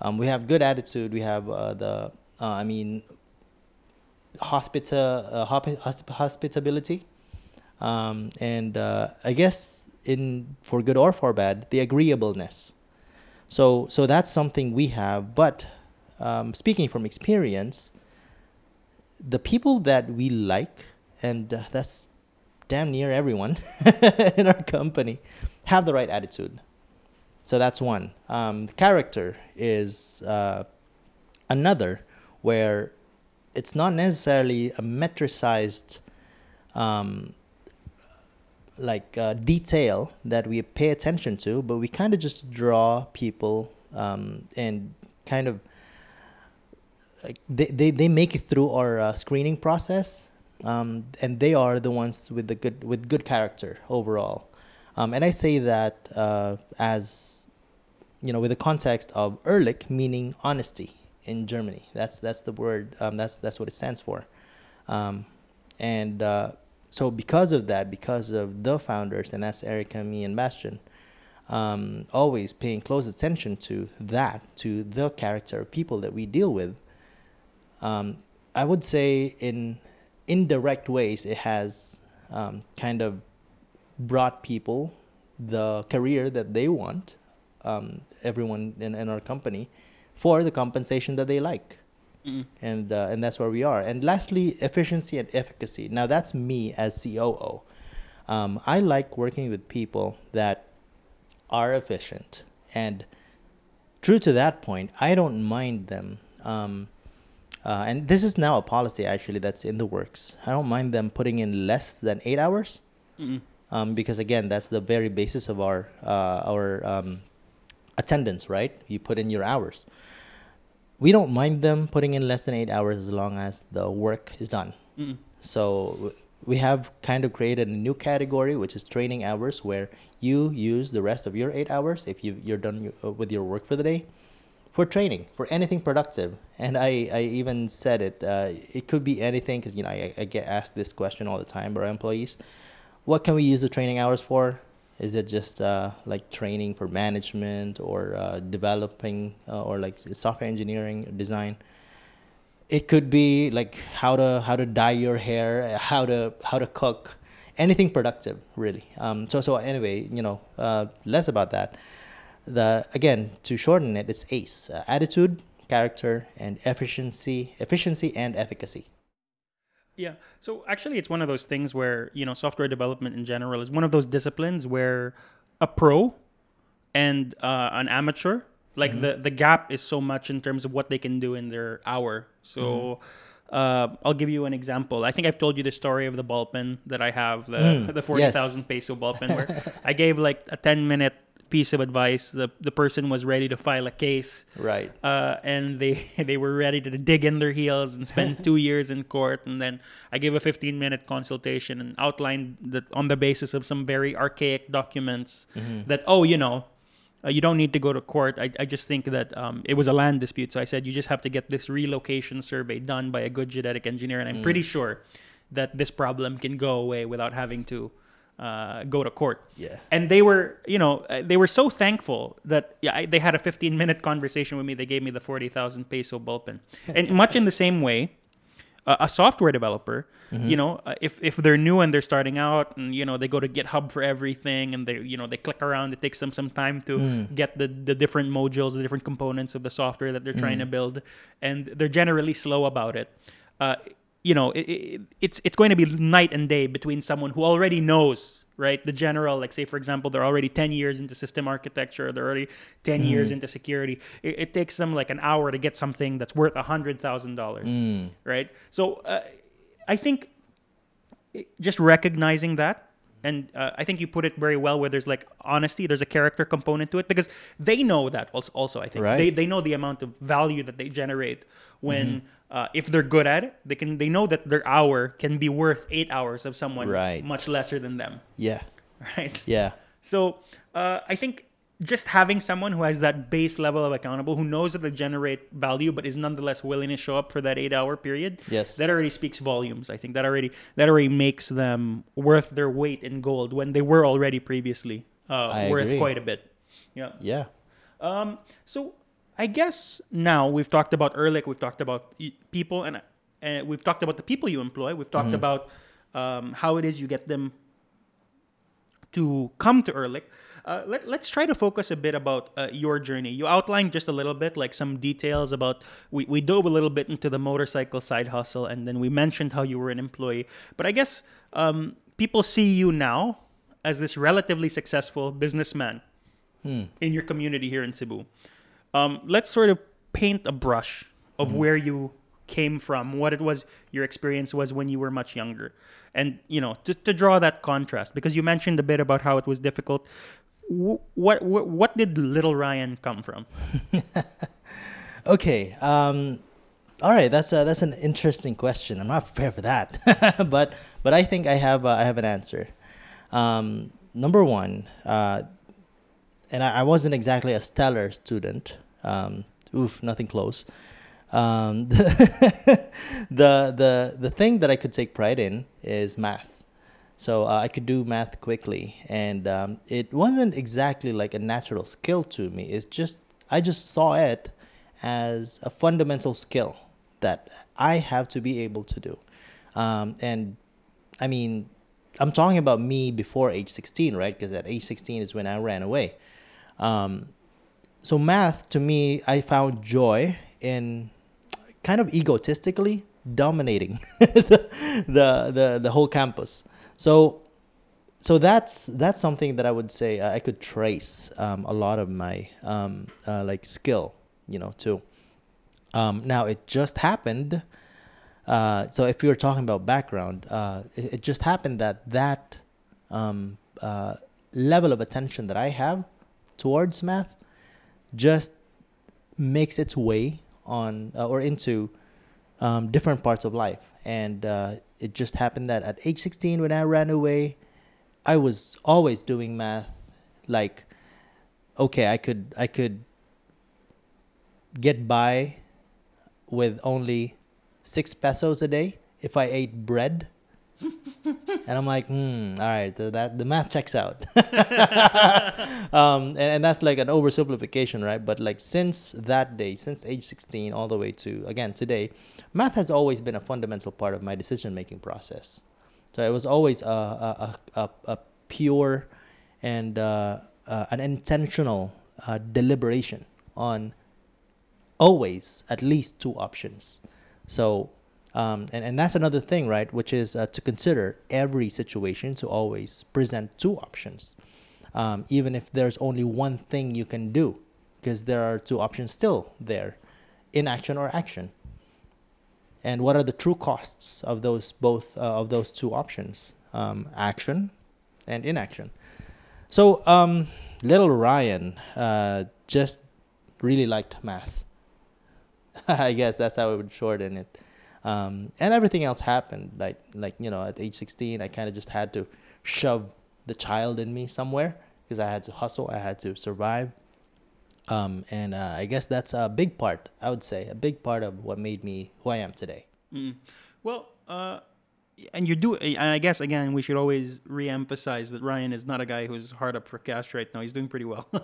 Um, we have good attitude. We have uh, the, uh, I mean, hospita, uh, um, and uh, I guess in for good or for bad, the agreeableness. So so that's something we have. But um, speaking from experience, the people that we like, and uh, that's damn near everyone in our company, have the right attitude. So that's one. Um, character is uh, another where it's not necessarily a metricized um, like uh, detail that we pay attention to, but we kind of just draw people um, and kind of like they, they, they make it through our uh, screening process um, and they are the ones with the good with good character overall. Um, and I say that uh, as you know with the context of Ehrlich meaning honesty in Germany. That's that's the word um, that's that's what it stands for. Um, and uh, so because of that because of the founders and that's Erica me and Bastian um, always paying close attention to that, to the character of people that we deal with. Um, I would say in indirect ways, it has um, kind of brought people the career that they want, um, everyone in, in our company, for the compensation that they like. Mm. And, uh, and that's where we are. And lastly, efficiency and efficacy. Now, that's me as COO. Um, I like working with people that are efficient. And true to that point, I don't mind them. Um, uh, and this is now a policy actually that's in the works. I don't mind them putting in less than eight hours, Mm. um, because again, that's the very basis of our uh, our um, attendance, right? You put in your hours. We don't mind them putting in less than eight hours as long as the work is done. Mm. So we have kind of created a new category, which is training hours, where you use the rest of your eight hours if you, you're done uh, with your work for the day for training, for anything productive. And I, I even said it, uh, it could be anything because, you know, I, I get asked this question all the time by our employees. What can we use the training hours for? Is it just uh, like training for management or uh, developing uh, or like software engineering design? it could be like how to how to dye your hair how to how to cook anything productive really. Um, so so anyway you know uh, less about that. The again to shorten it it's ace uh, attitude character and efficiency efficiency and efficacy Yeah. So actually, it's one of those things where you know software development in general is one of those disciplines where a pro and uh, an amateur like the the gap is so much in terms of what they can do in their hour. So. Uh, I'll give you an example. I think I've told you the story of the ball pen that I have, the Mm, the forty thousand peso ball pen, where I gave like a ten minute piece of advice. The the person was ready to file a case, right uh, and they they were ready to dig in their heels and spend two years in court. And then I gave a 15 minute consultation and outlined that on the basis of some very archaic documents that oh you know. Uh, you don't need to go to court. I, I just think that um, it was a land dispute. So I said you just have to get this relocation survey done by a good geodetic engineer. And I'm pretty sure that this problem can go away without having to uh, go to court. Yeah. And they were you know uh, they were so thankful that yeah I, they had a 15 minute conversation with me. They gave me the 40,000 peso bullpen. And much in the same way uh, a software developer you know uh, if if they're new and they're starting out and you know they go to github for everything and they you know they click around it takes them some time to get the the different modules the different components of the software that they're trying to build. And they're generally slow about it. Uh, you know it, it, it's it's going to be night and day between someone who already knows right the general like say for example they're already 10 years into system architecture they're already 10 mm-hmm. years into security. It, it takes them like an hour to get something that's worth a hundred thousand dollars mm. right? So uh, i think eh, just recognizing that and uh, i think you put it very well where there's like honesty there's a character component to it because they know that als- also i think Right. they, they know the amount of value that they generate when Mm-hmm. uh, if they're good at it they can they know that their hour can be worth eight hours of someone Right. much lesser than them yeah right yeah so uh, I think just having someone who has that base level of accountable, who knows that they generate value, but is nonetheless willing to show up for that eight-hour period, Yes. that already speaks volumes. I think that already that already makes them worth their weight in gold when they were already previously uh, worth agree. quite a bit. Yeah. yeah Um, so I guess now we've talked about Ehrlich, we've talked about people, and uh, we've talked about the people you employ. We've talked about um, how it is you get them to come to Ehrlich. Uh, let, let's try to focus a bit about uh, your journey. You outlined just a little bit, like some details about. We, we dove a little bit into the motorcycle side hustle, and then we mentioned how you were an employee. But I guess um, people see you now as this relatively successful businessman in your community here in Cebu. Um, let's sort of paint a brush of where you came from, what it was your experience was when you were much younger, and you know to, to draw that contrast because you mentioned a bit about how it was difficult. Wh- What what, what did little Ryan come from? Okay. Um, all right. That's a, that's an interesting question. I'm not prepared for that, but but I think I have uh, I have an answer. Um, number one, uh, and I, I wasn't exactly a stellar student. Um, oof, nothing close. Um, the, the the the thing that I could take pride in is math. So uh, I could do math quickly, and um, it wasn't exactly like a natural skill to me. It's just I just saw it as a fundamental skill that I have to be able to do. Um, and I mean, I'm talking about me before age 16, right? Because at age 16 is when I ran away. Um, so math to me, I found joy in kind of egotistically dominating the, the, the the whole campus. So so that's that's something that I would say I could trace um, a lot of my um, uh, like skill, you know, too. Um, now it just happened. Uh, so if you were talking about background, uh, it, it, just happened that that um, uh, level of attention that I have towards math just makes its way on uh, or into um, different parts of life. And uh, it just happened that at age 16, when I ran away, I was always doing math. Like, okay, I could I could get by with only six pesos a day if I ate bread. and I'm like, hmm, all right, the, that the math checks out. um, and, and that's like an oversimplification, right? But like since that day, since age 16 all the way to again today, math has always been a fundamental part of my decision making process. So it was always a a, a, a pure and uh, uh, an intentional uh, deliberation on always at least two options. So um, and, and that's another thing, right? Which is uh, to consider every situation to always present two options, um, even if there's only one thing you can do, because there are two options still there inaction or action. And what are the true costs of those both uh, of those two options? Um, action and inaction. So um, little Ryan uh, just really liked math. I guess that's how I would shorten it. Um, and everything else happened. Like like you know, at age 16, I kind of just had to shove the child in me somewhere because I had to hustle. I had to survive. Um, and uh, I guess that's a big part. I would say a big part of what made me who I am today. Mm. Well, uh, and you do and i guess again we should always re-emphasize that ryan is not a guy who's hard up for cash right now. He's doing pretty well.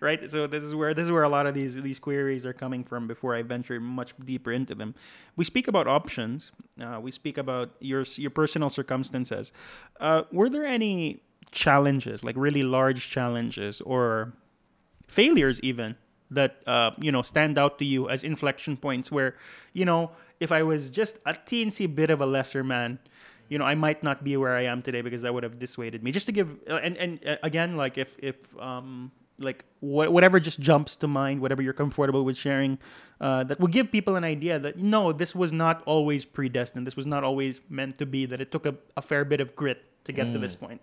Right? So this is where this is where a lot of these these queries are coming from before i venture much deeper into them. We speak about options. Uh, we speak about your your personal circumstances. Uh, were there any challenges like really large challenges or failures even that uh, you know stand out to you as inflection points where you know if I was just a teensy bit of a lesser man, you know, I might not be where I am today because that would have dissuaded me. Just to give, uh, and and uh, again, like if if um like wh- whatever just jumps to mind, whatever you're comfortable with sharing, uh, that will give people an idea that no, this was not always predestined. This was not always meant to be. That it took a, a fair bit of grit to get mm. to this mm. point.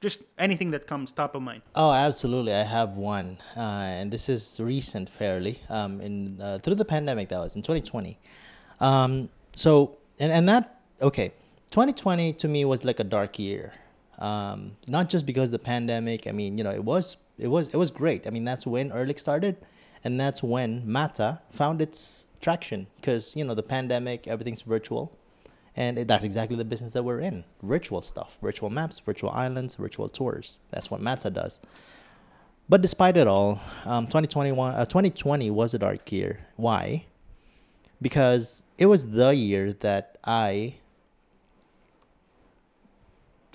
Just anything that comes top of mind. Oh, absolutely. I have one, uh, and this is recent, fairly. Um, in uh, through the pandemic, that was in 2020. Um, so and and that okay, 2020 to me was like a dark year. Um, not just because the pandemic. I mean, you know, it was it was it was great. I mean, that's when Ehrlich started, and that's when Mata found its traction because you know the pandemic, everything's virtual, and that's exactly the business that we're in: virtual stuff, virtual maps, virtual islands, virtual tours. That's what Mata does. But despite it all, um, 2021, uh, 2020 was a dark year. Why? because it was the year that I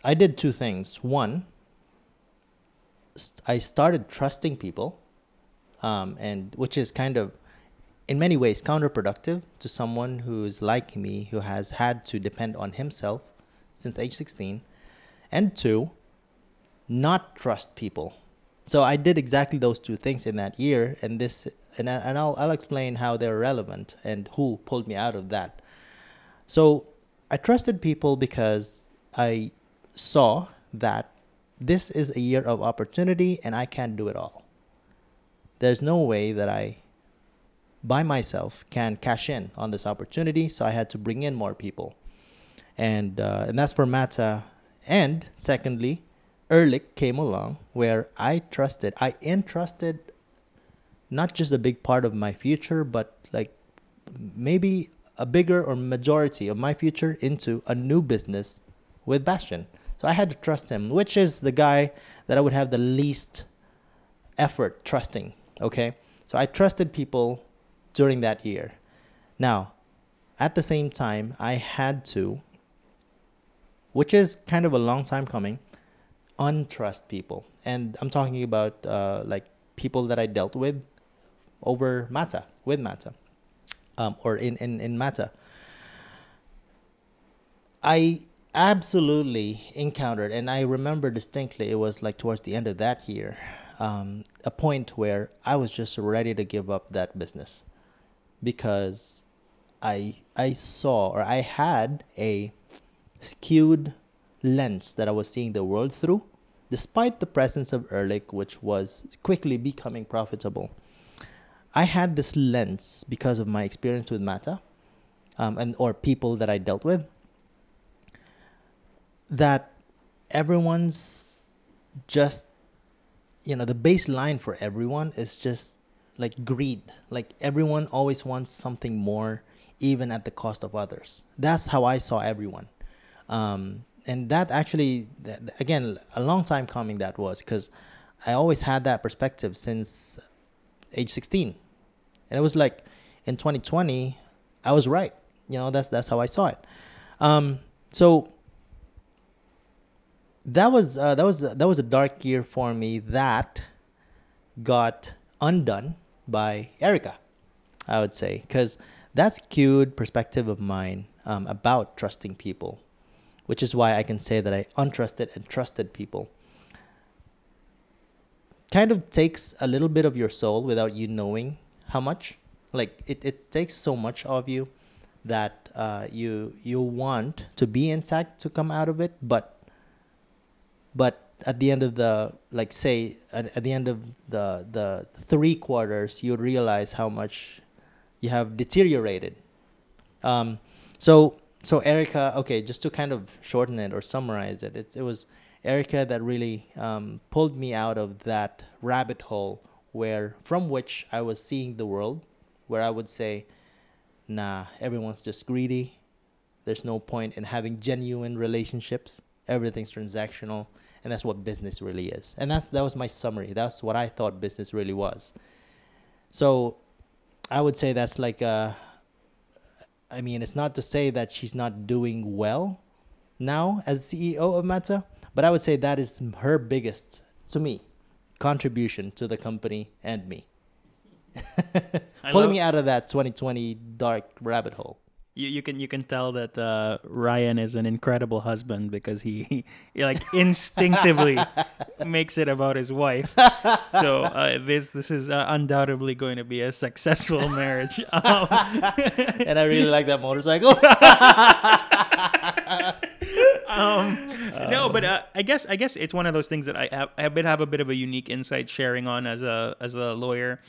I did two things. One, I started trusting people, um, and which is kind of, in many ways, counterproductive to someone who's like me, who has had to depend on himself since age 16. And two, not trust people. So I did exactly those two things in that year, and this and, I, and I'll, I'll explain how they're relevant and who pulled me out of that. So I trusted people because I saw that this is a year of opportunity and I can't do it all. There's no way that I, by myself, can cash in on this opportunity, so I had to bring in more people. And, uh, and that's for Mata. And secondly, Ehrlich came along where I trusted, I entrusted not just a big part of my future, but like maybe a bigger or majority of my future into a new business with Bastian. So I had to trust him, which is the guy that I would have the least effort trusting. Okay. So I trusted people during that year. Now, at the same time, I had to, which is kind of a long time coming, untrust people. And I'm talking about uh, like people that I dealt with over Mata, with Mata, um, or in, in, in Mata. I absolutely encountered, and I remember distinctly, it was like towards the end of that year, um, a point where I was just ready to give up that business because I I saw or I had a skewed lens that I was seeing the world through, despite the presence of Ehrlich, which was quickly becoming profitable. I had this lens because of my experience with Mata, um, and or people that I dealt with. That everyone's just, you know, the baseline for everyone is just like greed. Like everyone always wants something more, even at the cost of others. That's how I saw everyone. Um, and that actually, again, a long time coming that was because I always had that perspective since age 16. And it was like in 2020, I was right. You know, that's that's how I saw it. Um, so that was uh, that was that was a dark year for me that got undone by Erica, I would say, because that's skewed perspective of mine um, about trusting people, which is why I can say that I untrusted and trusted people. Kind of takes a little bit of your soul without you knowing how much. Like it, it takes so much of you that uh, you you want to be intact to come out of it, but but at the end of the like say at, at the end of the the three quarters you realize how much you have deteriorated. Um, so so erica okay just to kind of shorten it or summarize it it, it was erica that really um, pulled me out of that rabbit hole where from which i was seeing the world where i would say nah everyone's just greedy. There's no point in having genuine relationships. Everything's transactional and that's what business really is. And that's that was my summary. That's what i thought business really was. So i would say that's like uh i mean it's not to say that she's not doing well now as ceo of mata but i would say that is her biggest to me contribution to the company and me. Pulling me out of that 2020 dark rabbit hole you, you can you can tell that uh, Ryan is an incredible husband because he, he like instinctively makes it about his wife. So uh, this this is uh, undoubtedly going to be a successful marriage. Um, and I really like that motorcycle. um, no, but uh, I guess I guess it's one of those things that I have I have, have a bit of a unique insight sharing on as a as a lawyer.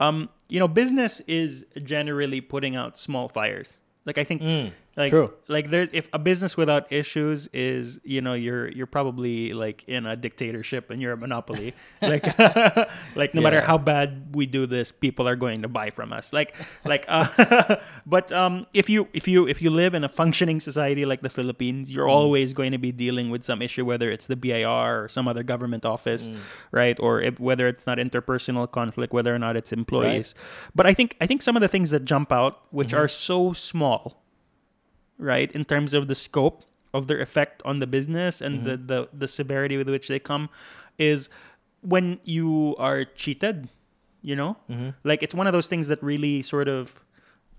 Um, you know, business is generally putting out small fires like I think mm, like true. like there's if a business without issues is you know you're you're probably like in a dictatorship and you're a monopoly. like like no yeah. matter how bad we do this, people are going to buy from us. Like like uh, but um if you if you if you live in a functioning society like the Philippines, you're mm. always going to be dealing with some issue whether it's the BIR or some other government office, mm. right? Or if, whether it's not interpersonal conflict, whether or not it's employees. Right. But I think I think some of the things that jump out which mm-hmm. are so small right? In terms of the scope of their effect on the business and mm-hmm. the, the the severity with which they come is when you are cheated, you know? Mm-hmm. Like it's one of those things that really sort of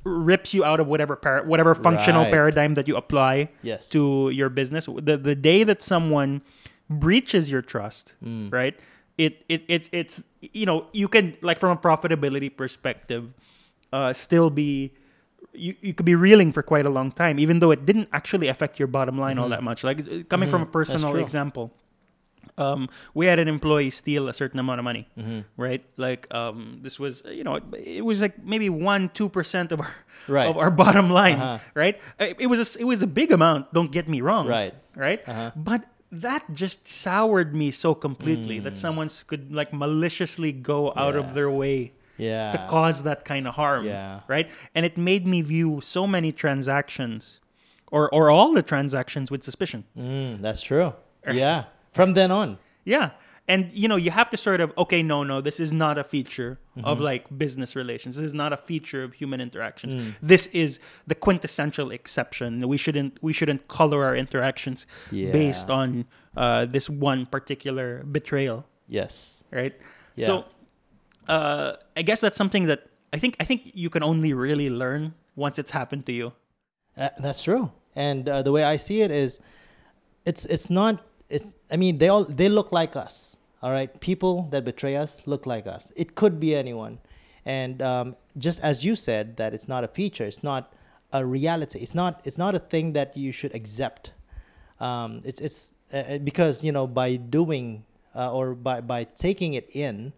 rips you out of whatever par- whatever functional right. paradigm that you apply yes. to your business. The the day that someone breaches your trust, mm. right? It, it it's it's you know you can like from a profitability perspective, uh, still be you, you could be reeling for quite a long time, even though it didn't actually affect your bottom line mm-hmm. all that much. Like uh, coming mm-hmm. from a mm-hmm. personal example, um, we had an employee steal a certain amount of money, mm-hmm. right? Like um, this was, you know, it, it was like maybe one, two percent of our right. of our bottom line, uh-huh. right? It, it, was a, it was a big amount. Don't get me wrong, right? Right, uh-huh. but that just soured me so completely mm. that someone could like maliciously go out yeah. of their way yeah. to cause that kind of harm. Yeah. Right. And it made me view so many transactions or or all the transactions with suspicion. Mm, that's true. Yeah. From then on. Yeah. And you know, you have to sort of okay, no, no, this is not a feature of like business relations. This is not a feature of human interactions. This is the quintessential exception. We shouldn't we shouldn't color our interactions based on uh, this one particular betrayal, Yes. right? Yeah. So uh, I guess that's something that I think I think you can only really learn once it's happened to you. Uh, that's true. And uh, the way I see it is, it's it's not. It's. I mean, they all they look like us. All right, people that betray us look like us. It could be anyone, and um, just as you said, that it's not a feature. It's not a reality. It's not. It's not a thing that you should accept. Um, it's it's uh, because you know by doing uh, or by by taking it in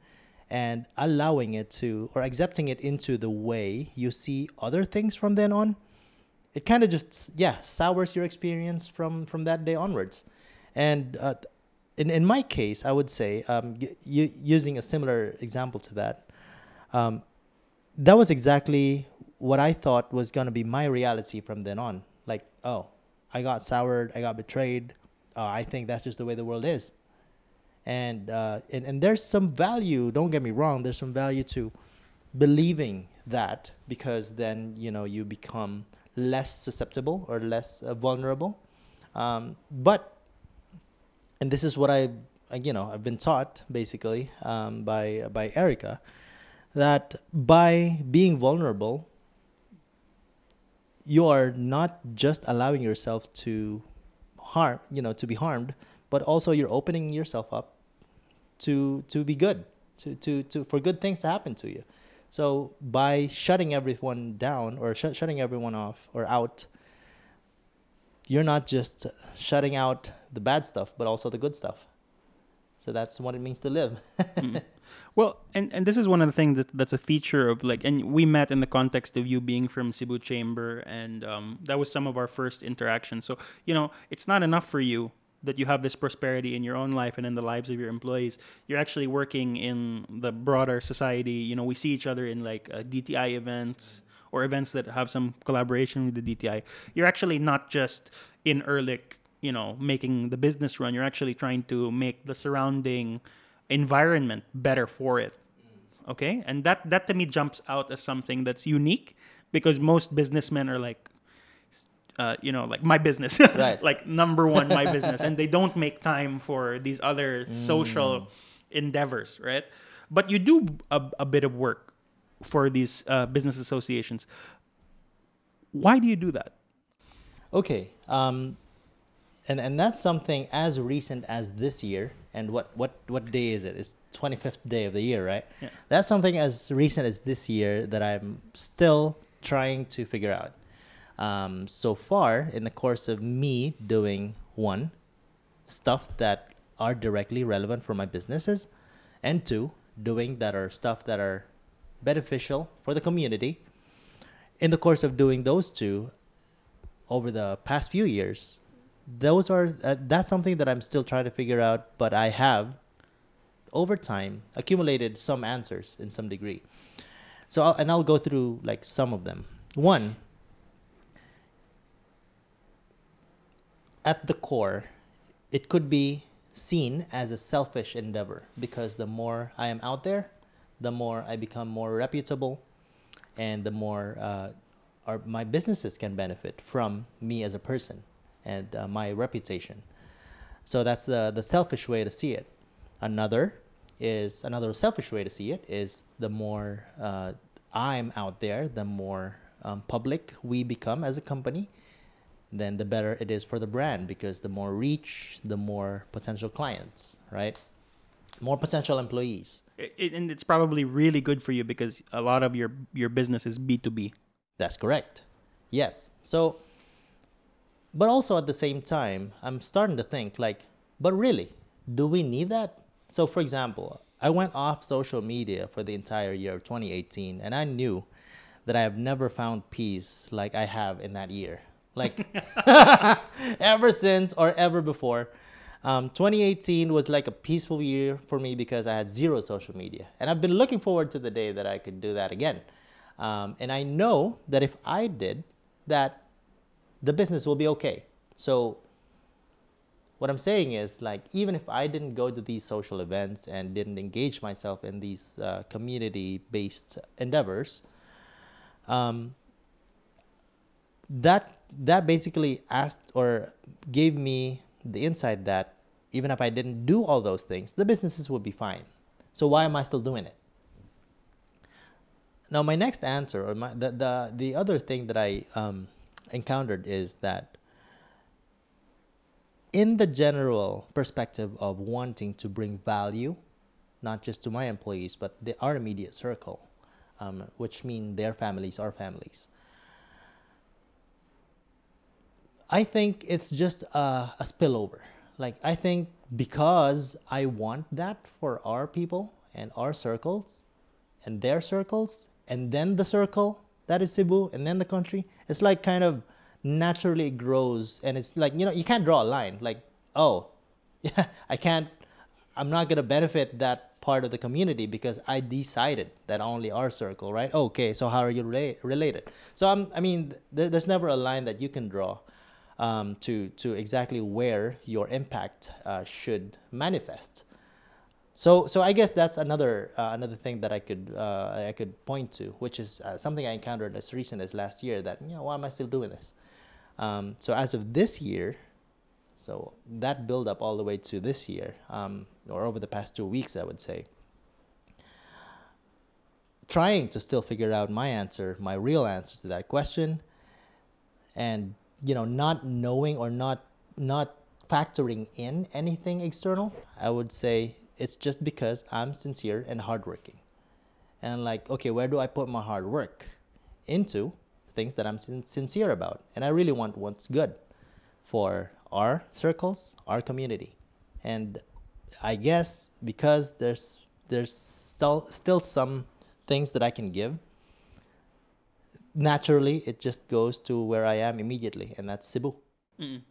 and allowing it to or accepting it into the way you see other things from then on it kind of just yeah sours your experience from from that day onwards. And uh, in in my case i would say um using a similar example to that um that was exactly what i thought was going to be my reality from then on. Like oh i got soured i got betrayed uh, i think that's just the way the world is and uh and, and there's some value don't get me wrong there's some value to believing that because then you know you become less susceptible or less uh, vulnerable. Um, but and this is what I, I you know I've been taught basically um, by by Erica that by being vulnerable you are not just allowing yourself to harm you know to be harmed but also you're opening yourself up to to be good to to, to for good things to happen to you. So by shutting everyone down or sh- shutting everyone off or out you're not just shutting out the bad stuff but also the good stuff. So that's what it means to live. Well, and, and this is one of the things that that's a feature of like, and we met in the context of you being from Cebu Chamber, and um, that was some of our first interactions. So you know, it's not enough for you that you have this prosperity in your own life and in the lives of your employees. You're actually working in the broader society. You know, we see each other in like uh, DTI events or events that have some collaboration with the DTI. You're actually not just in Ehrlich, you know, making the business run. You're actually trying to make the surrounding environment better for it okay and that that to me jumps out as something that's unique because most businessmen are like uh, you know like my business Right. like number one my business and they don't make time for these other social endeavors right but you do a, a bit of work for these uh, business associations why do you do that Okay. Um, and and that's something as recent as this year. And what what what day is it? It's twenty fifth day of the year, right? Yeah. That's something as recent as this year that I'm still trying to figure out. Um, so far, in the course of me doing one stuff that are directly relevant for my businesses, and two doing that are stuff that are beneficial for the community. In the course of doing those two, over the past few years those are uh, that's something that i'm still trying to figure out but i have over time accumulated some answers in some degree so I'll, and i'll go through like some of them one at the core it could be seen as a selfish endeavor because the more i am out there the more i become more reputable and the more uh, our, my businesses can benefit from me as a person and uh, my reputation. So that's the the selfish way to see it. Another is another selfish way to see it is the more uh, I'm out there, the more um, public we become as a company, then the better it is for the brand because the more reach, the more potential clients, right? More potential employees. it, and it's probably really good for you because a lot of your your business is b2b That's correct. Yes. So, but also at the same time, I'm starting to think like, but really, do we need that? So, for example, I went off social media for the entire year of 2018, and I knew that I have never found peace like I have in that year. Like, ever since or ever before. Um, 2018 was like a peaceful year for me because I had zero social media. And I've been looking forward to the day that I could do that again. Um, and I know that if I did that, the business will be okay. So what I'm saying is like even if I didn't go to these social events and didn't engage myself in these uh, community-based endeavors, um, that that basically asked or gave me the insight that even if I didn't do all those things, the businesses would be fine. So why am I still doing it? Now my next answer or my the the, the other thing that I um, encountered is that in the general perspective of wanting to bring value, not just to my employees, but the, our immediate circle, um, which mean their families, our families. I think it's just a, a spillover. Like, I think because I want that for our people and our circles and their circles, and then the circle that is Cebu, and then the country, it's like kind of naturally grows and it's like you know you can't draw a line. Like oh yeah i can't i'm not going to benefit that part of the community because i decided that only our circle right? Okay so how are you rela- related? So i'm i mean th- there's never a line that you can draw um, to to exactly where your impact uh, should manifest. So so i guess that's another uh, another thing that i could uh, i could point to which is uh, something i encountered as recent as last year that you know why am i still doing this? Um, so as of this year, so that build up all the way to this year, um, or over the past two weeks, I would say, trying to still figure out my answer, my real answer to that question, and you know, not knowing or not not factoring in anything external, I would say it's just because I'm sincere and hardworking. And like, okay, where do I put my hard work into? things that I'm sin- sincere about. And I really want what's good for our circles, our community. And I guess because there's there's still still some things that I can give, naturally it just goes to where I am immediately, and that's Cebu. Mm.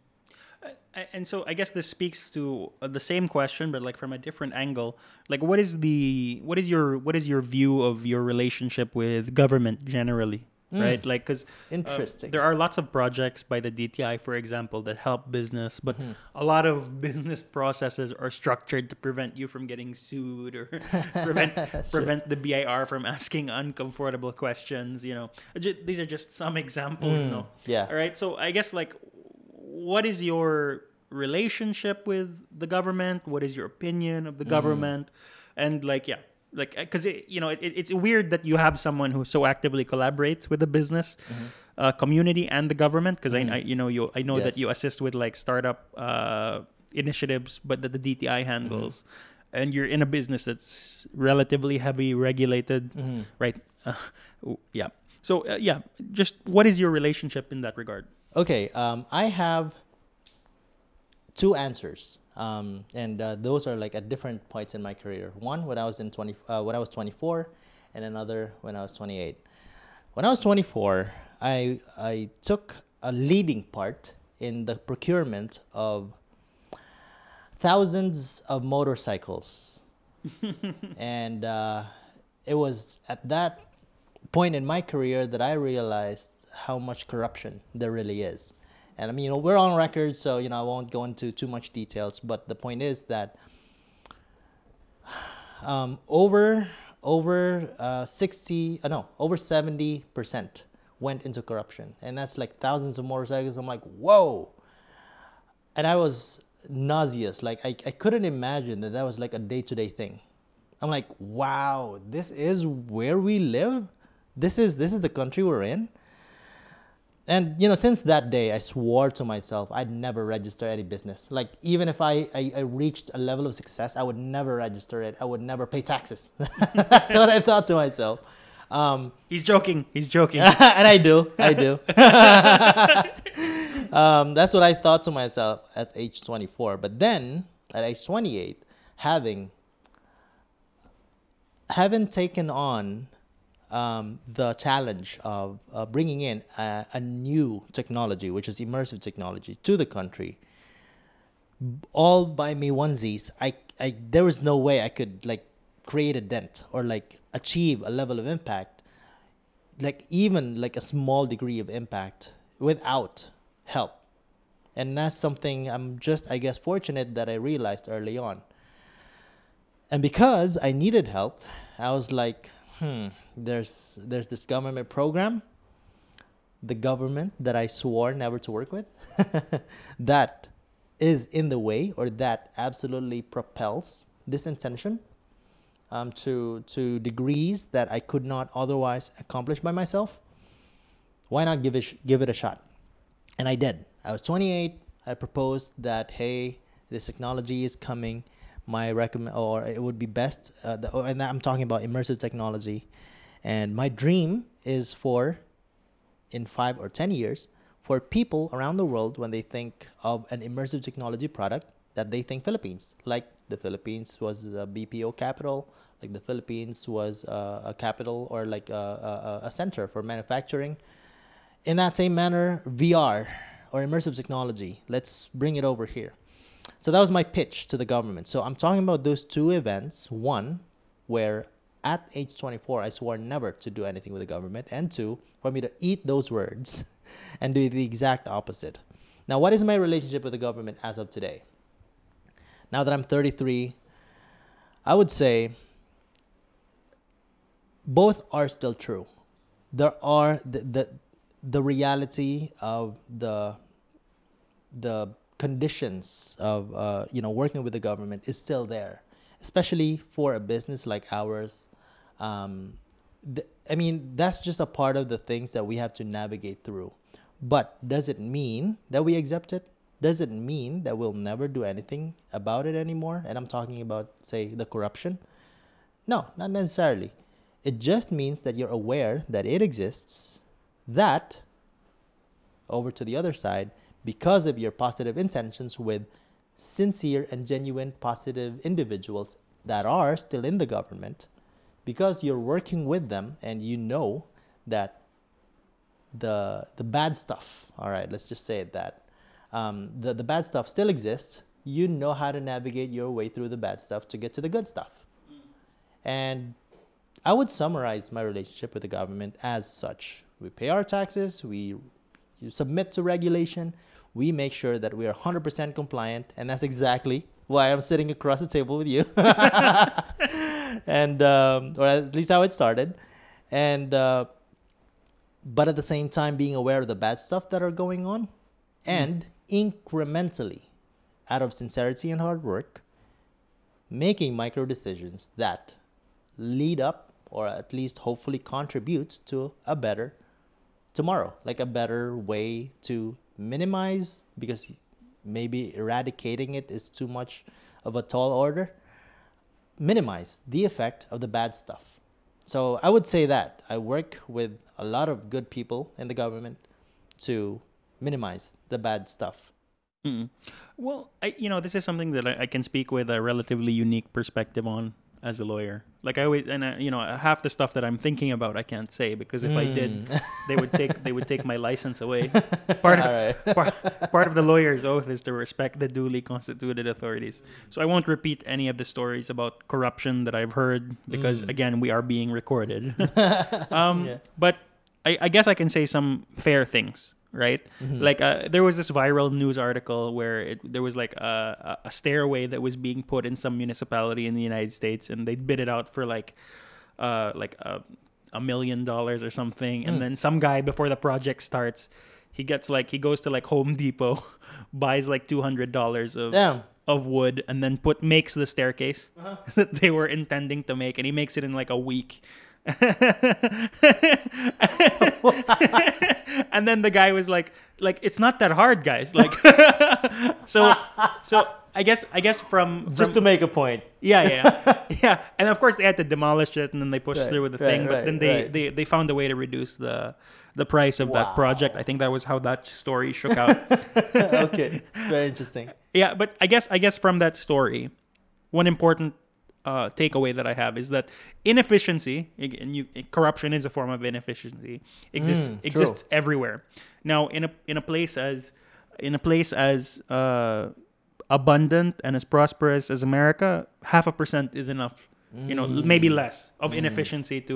And so I guess this speaks to uh, the same question, but like from a different angle. Like, what is the what is your what is your view of your relationship with government generally? Mm. right? Like, because uh, interesting, uh, there are lots of projects by the DTI, for example, that help business, but mm. a lot of business processes are structured to prevent you from getting sued or prevent prevent the BIR from asking uncomfortable questions. You know, these are just some examples. Mm. No, yeah. All right. So I guess like, what is your relationship with the government? What is your opinion of the mm. government? And like, yeah, like because uh, you know it, it's weird that you have someone who so actively collaborates with the business mm-hmm. uh, community and the government because mm-hmm. I, I, you know you I know yes. that you assist with like startup uh, initiatives but that the DTI handles mm-hmm. and you're in a business that's relatively heavy regulated mm-hmm. right uh, yeah so uh, yeah just what is your relationship in that regard okay um, I have two answers um, and uh, those are like at different points in my career. One when I was in 20, uh, when I was 24, and another when I was 28. When I was 24, I I took a leading part in the procurement of thousands of motorcycles, and uh, it was at that point in my career that I realized how much corruption there really is. And I mean, you know, we're on record, so you know, I won't go into too much details. But the point is that um, over over uh, 60, uh, no, over 70 percent went into corruption, and that's like thousands of motorcycles. I'm like, whoa, and I was nauseous. Like I, I couldn't imagine that that was like a day to day thing. I'm like, wow, this is where we live. This is this is the country we're in and you know since that day i swore to myself i'd never register any business. Like even if I, I, I reached a level of success i would never register it. I would never pay taxes. That's what i thought to myself. Um, he's joking. He's joking. And i do. I do. Um, that's what i thought to myself at age 24 but then at age 28 having having taken on um, the challenge of uh, bringing in a, a, new technology, which is immersive technology, to the country, all by me onesies, I, I there was no way I could like create a dent or like achieve a level of impact, like even like a small degree of impact, without help. And that's something I'm just, I guess, fortunate that I realized early on. And because I needed help, I was like, hmm, there's there's this government program, the government that I swore never to work with, that is in the way or that absolutely propels this intention um, to to degrees that I could not otherwise accomplish by myself. Why not give it give it a shot? And I did. I was 28. I proposed that hey, this technology is coming. My recommend or it would be best, uh, the, and I'm talking about immersive technology. And my dream is for, in five or ten years, for people around the world when they think of an immersive technology product that they think Philippines. Like the Philippines was a BPO capital, like the Philippines was a capital or like a, a, a center for manufacturing. In that same manner, VR or immersive technology, let's bring it over here. So that was my pitch to the government. So I'm talking about those two events. One, where at age 24, I swore never to do anything with the government. And two, for me to eat those words and do the exact opposite. Now, what is my relationship with the government as of today? Now that I'm 33, I would say both are still true. There are the, the, the reality of the the conditions of uh, you know working with the government is still there, especially for a business like ours. Um, th- I mean, that's just a part of the things that we have to navigate through. But does it mean that we accept it? Does it mean that we'll never do anything about it anymore? And I'm talking about, say, the corruption. No, not necessarily. It just means that you're aware that it exists, that, over to the other side, because of your positive intentions with sincere and genuine positive individuals that are still in the government, because you're working with them and you know that the the bad stuff, all right, let's just say that, um, the, the bad stuff still exists, you know how to navigate your way through the bad stuff to get to the good stuff. And I would summarize my relationship with the government as such. We pay our taxes, we submit to regulation, we make sure that we are 100% compliant, and that's exactly why I'm sitting across the table with you. and, um, or at least how it started. And, uh, but at the same time, being aware of the bad stuff that are going on and mm. incrementally, out of sincerity and hard work, making micro decisions that lead up or at least hopefully contributes to a better tomorrow, like a better way to minimize because maybe eradicating it is too much of a tall order. Minimize the effect of the bad stuff. So I would say that I work with a lot of good people in the government to minimize the bad stuff. Mm. Well, I you know this is something that I, I, can speak with a relatively unique perspective on as a lawyer. Like I always, and I, you know, half the stuff that I'm thinking about, I can't say because if mm. I did, hmm. they would take they would take my license away. Part of right. part, part of the lawyer's oath is to respect the duly constituted authorities. So I won't repeat any of the stories about corruption that I've heard because mm. again, we are being recorded. um, yeah. But I, I guess I can say some fair things right? Mm-hmm. Like uh, there was this viral news article where it, there was like a, a stairway that was being put in some municipality in the United States, and they bid it out for like uh, like a, a million dollars or something, mm. and then some guy before the project starts. He gets like he goes to like Home Depot, buys like two hundred dollars of Damn of wood and then put makes the staircase uh-huh. that they were intending to make and he makes it in like a week and then the guy was like like it's not that hard guys. Like so so i guess i guess from, from, just to make a point. Yeah yeah yeah. And of course they had to demolish it and then they pushed right, through with the right, thing but right, then they, they they found a way to reduce the the price of wow. that project. I think that was how that story shook out. Okay. Very interesting. Yeah but i guess i guess from that story one important uh, takeaway that I have is that inefficiency and you, corruption is a form of inefficiency exists mm, exists everywhere. Now, in a in a place as in a place as uh, abundant and as prosperous as America, half a percent is enough. Mm. You know, maybe mm. less of mm. inefficiency to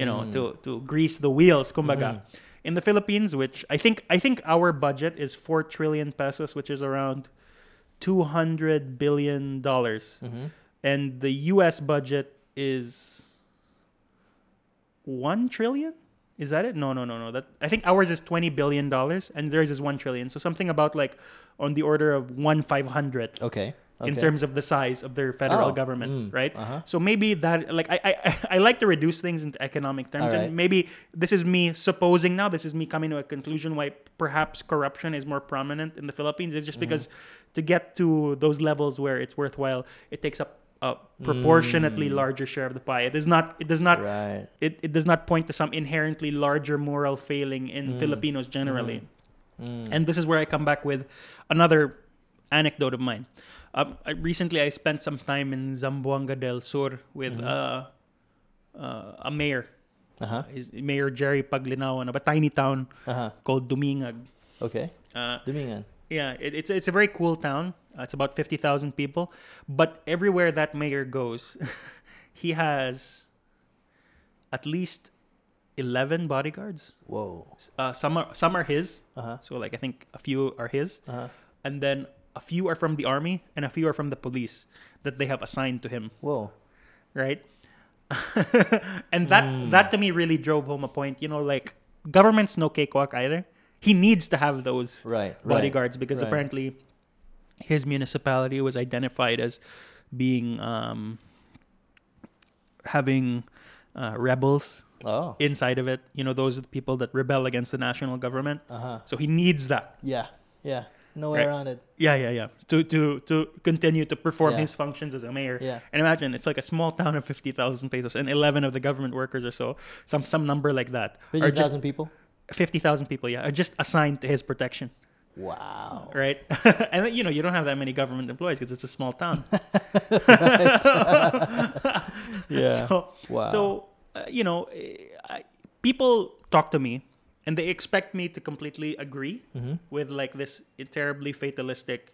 you know to mm. to grease the wheels. Kumbaga. Mm-hmm. in the Philippines, which I think I think our budget is four trillion pesos, which is around two hundred billion dollars, Mm-hmm. And the U.S. budget is one trillion. Is that it? No, no, no, no. That I think ours is twenty billion dollars, and theirs is one trillion. So something about like on the order of one five hundred Okay. okay. in terms of the size of their federal Oh, government, mm, right? uh-huh. So maybe that, like, I, I, I like to reduce things into economic terms, Alright. and maybe this is me supposing now. This is me coming to a conclusion why perhaps corruption is more prominent in the Philippines. It's just Mm-hmm. because to get to those levels where it's worthwhile, it takes up a proportionately larger share of the pie. It is not. It does not. Mm. Right. It, it does not point to some inherently larger moral failing in Filipinos generally. Mm. And this is where I come back with another anecdote of mine. Um, I, recently, I spent some time in Zamboanga del Sur with uh, uh, a mayor, Uh-huh. His, Mayor Jerry Paglinawan of a tiny town Uh-huh. called Dumingag. Okay. Uh, Domingan. Yeah, it, it's it's a very cool town. Uh, it's about fifty thousand people, but everywhere that mayor goes, he has at least eleven bodyguards. Whoa. Uh, some are some are his, Uh-huh. so like I think a few are his, Uh-huh. and then a few are from the army and a few are from the police that they have assigned to him, Whoa. right? and that Hmm. that to me really drove home a point. You know, like government's no cakewalk either. He needs to have those Right. right. bodyguards because right. apparently his municipality was identified as being um, having uh, rebels Oh. inside of it. You know, those are the people that rebel against the national government. Uh-huh. So he needs that. Yeah. Yeah. No way Right. around it. Yeah, yeah, yeah. To to to continue to perform Yeah. his functions as a mayor. Yeah. And imagine it's like a small town of fifty thousand pesos, and eleven of the government workers or so, some some number like that, Fifty thousand people. Fifty thousand people. Yeah, are just assigned to his protection. Wow. right? and you know, you don't have that many government employees because it's a small town. Yeah. So, Wow. so uh, you know, I, people talk to me and they expect me to completely agree Mm-hmm. with like this terribly fatalistic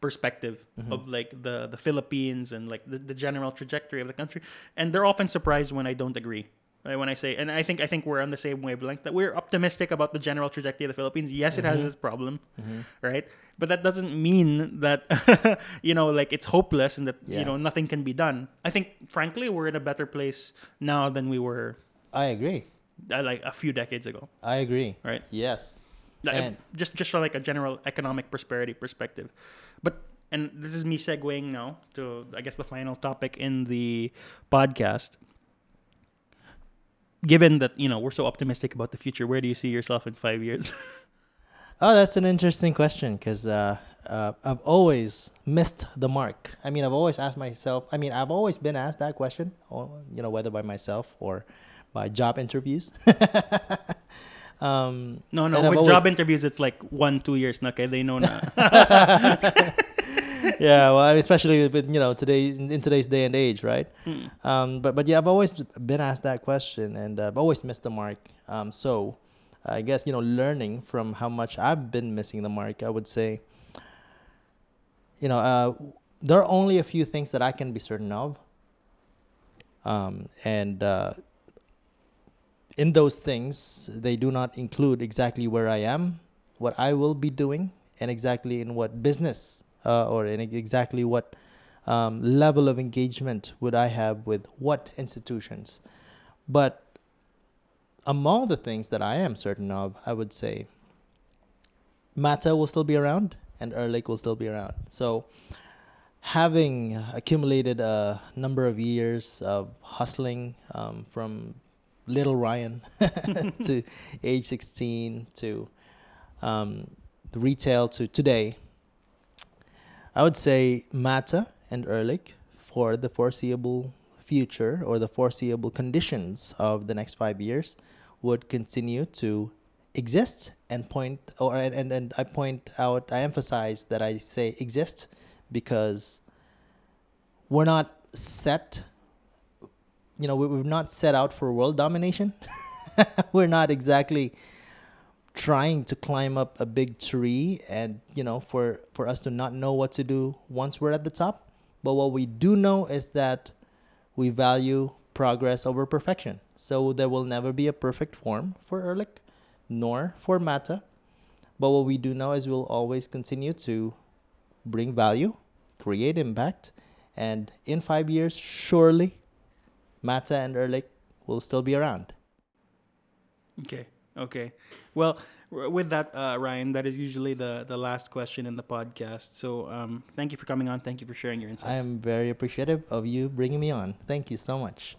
perspective Mm-hmm. of like the the Philippines and like the, the general trajectory of the country, and they're often surprised when I don't agree. Right, when I say, and I think I think we're on the same wavelength that we're optimistic about the general trajectory of the Philippines. Yes, it has Mm-hmm. its problem, right? But that doesn't mean that you know, like it's hopeless and that Yeah. you know nothing can be done. I think, frankly, we're in a better place now than we were I agree. uh, like a few decades ago, I agree. right? Yes. Like, And- just just from like a general economic prosperity perspective, but and this is me segueing now to I guess the final topic in the podcast. Given that you know we're so optimistic about the future, where do you see yourself in five years? Oh, that's an interesting question because uh, uh, I've always missed the mark. I mean, I've always asked myself. I mean, I've always been asked that question, or you know, whether by myself or by job interviews. um, no, no. With always- job interviews, it's like one, two years. Na, kaya they know na. yeah, well, especially with you know today in today's day and age, right? Hmm. Um, but but yeah, I've always been asked that question, and uh, I've always missed the mark. Um, so I guess you know, learning from how much I've been missing the mark, I would say, you know, uh, there are only a few things that I can be certain of, um, and uh, in those things, they do not include exactly where I am, what I will be doing, and exactly in what business uh, or in exactly what um, level of engagement would I have with what institutions. But among the things that I am certain of, I would say Mata will still be around and Erlich will still be around. So having accumulated a number of years of hustling um, from little Ryan to age 16 to um, retail to today, I would say Mata and Erlich for the foreseeable future or the foreseeable conditions of the next five years would continue to exist and point or and, and, I point out I emphasize that I say exist because we're not set you know we, we're not set out for world domination. We're not exactly trying to climb up a big tree and you know for for us to not know what to do once we're at the top but what we do know is that we value progress over perfection so there will never be a perfect form for Ehrlich nor for Mata. But what we do know is we'll always continue to bring value, create impact, and in five years, surely Mata and Ehrlich will still be around. Okay. Okay. Well, with that, uh, Ryan, that is usually the the last question in the podcast. So, um, thank you for coming on. Thank you for sharing your insights. I am very appreciative of you bringing me on. Thank you so much.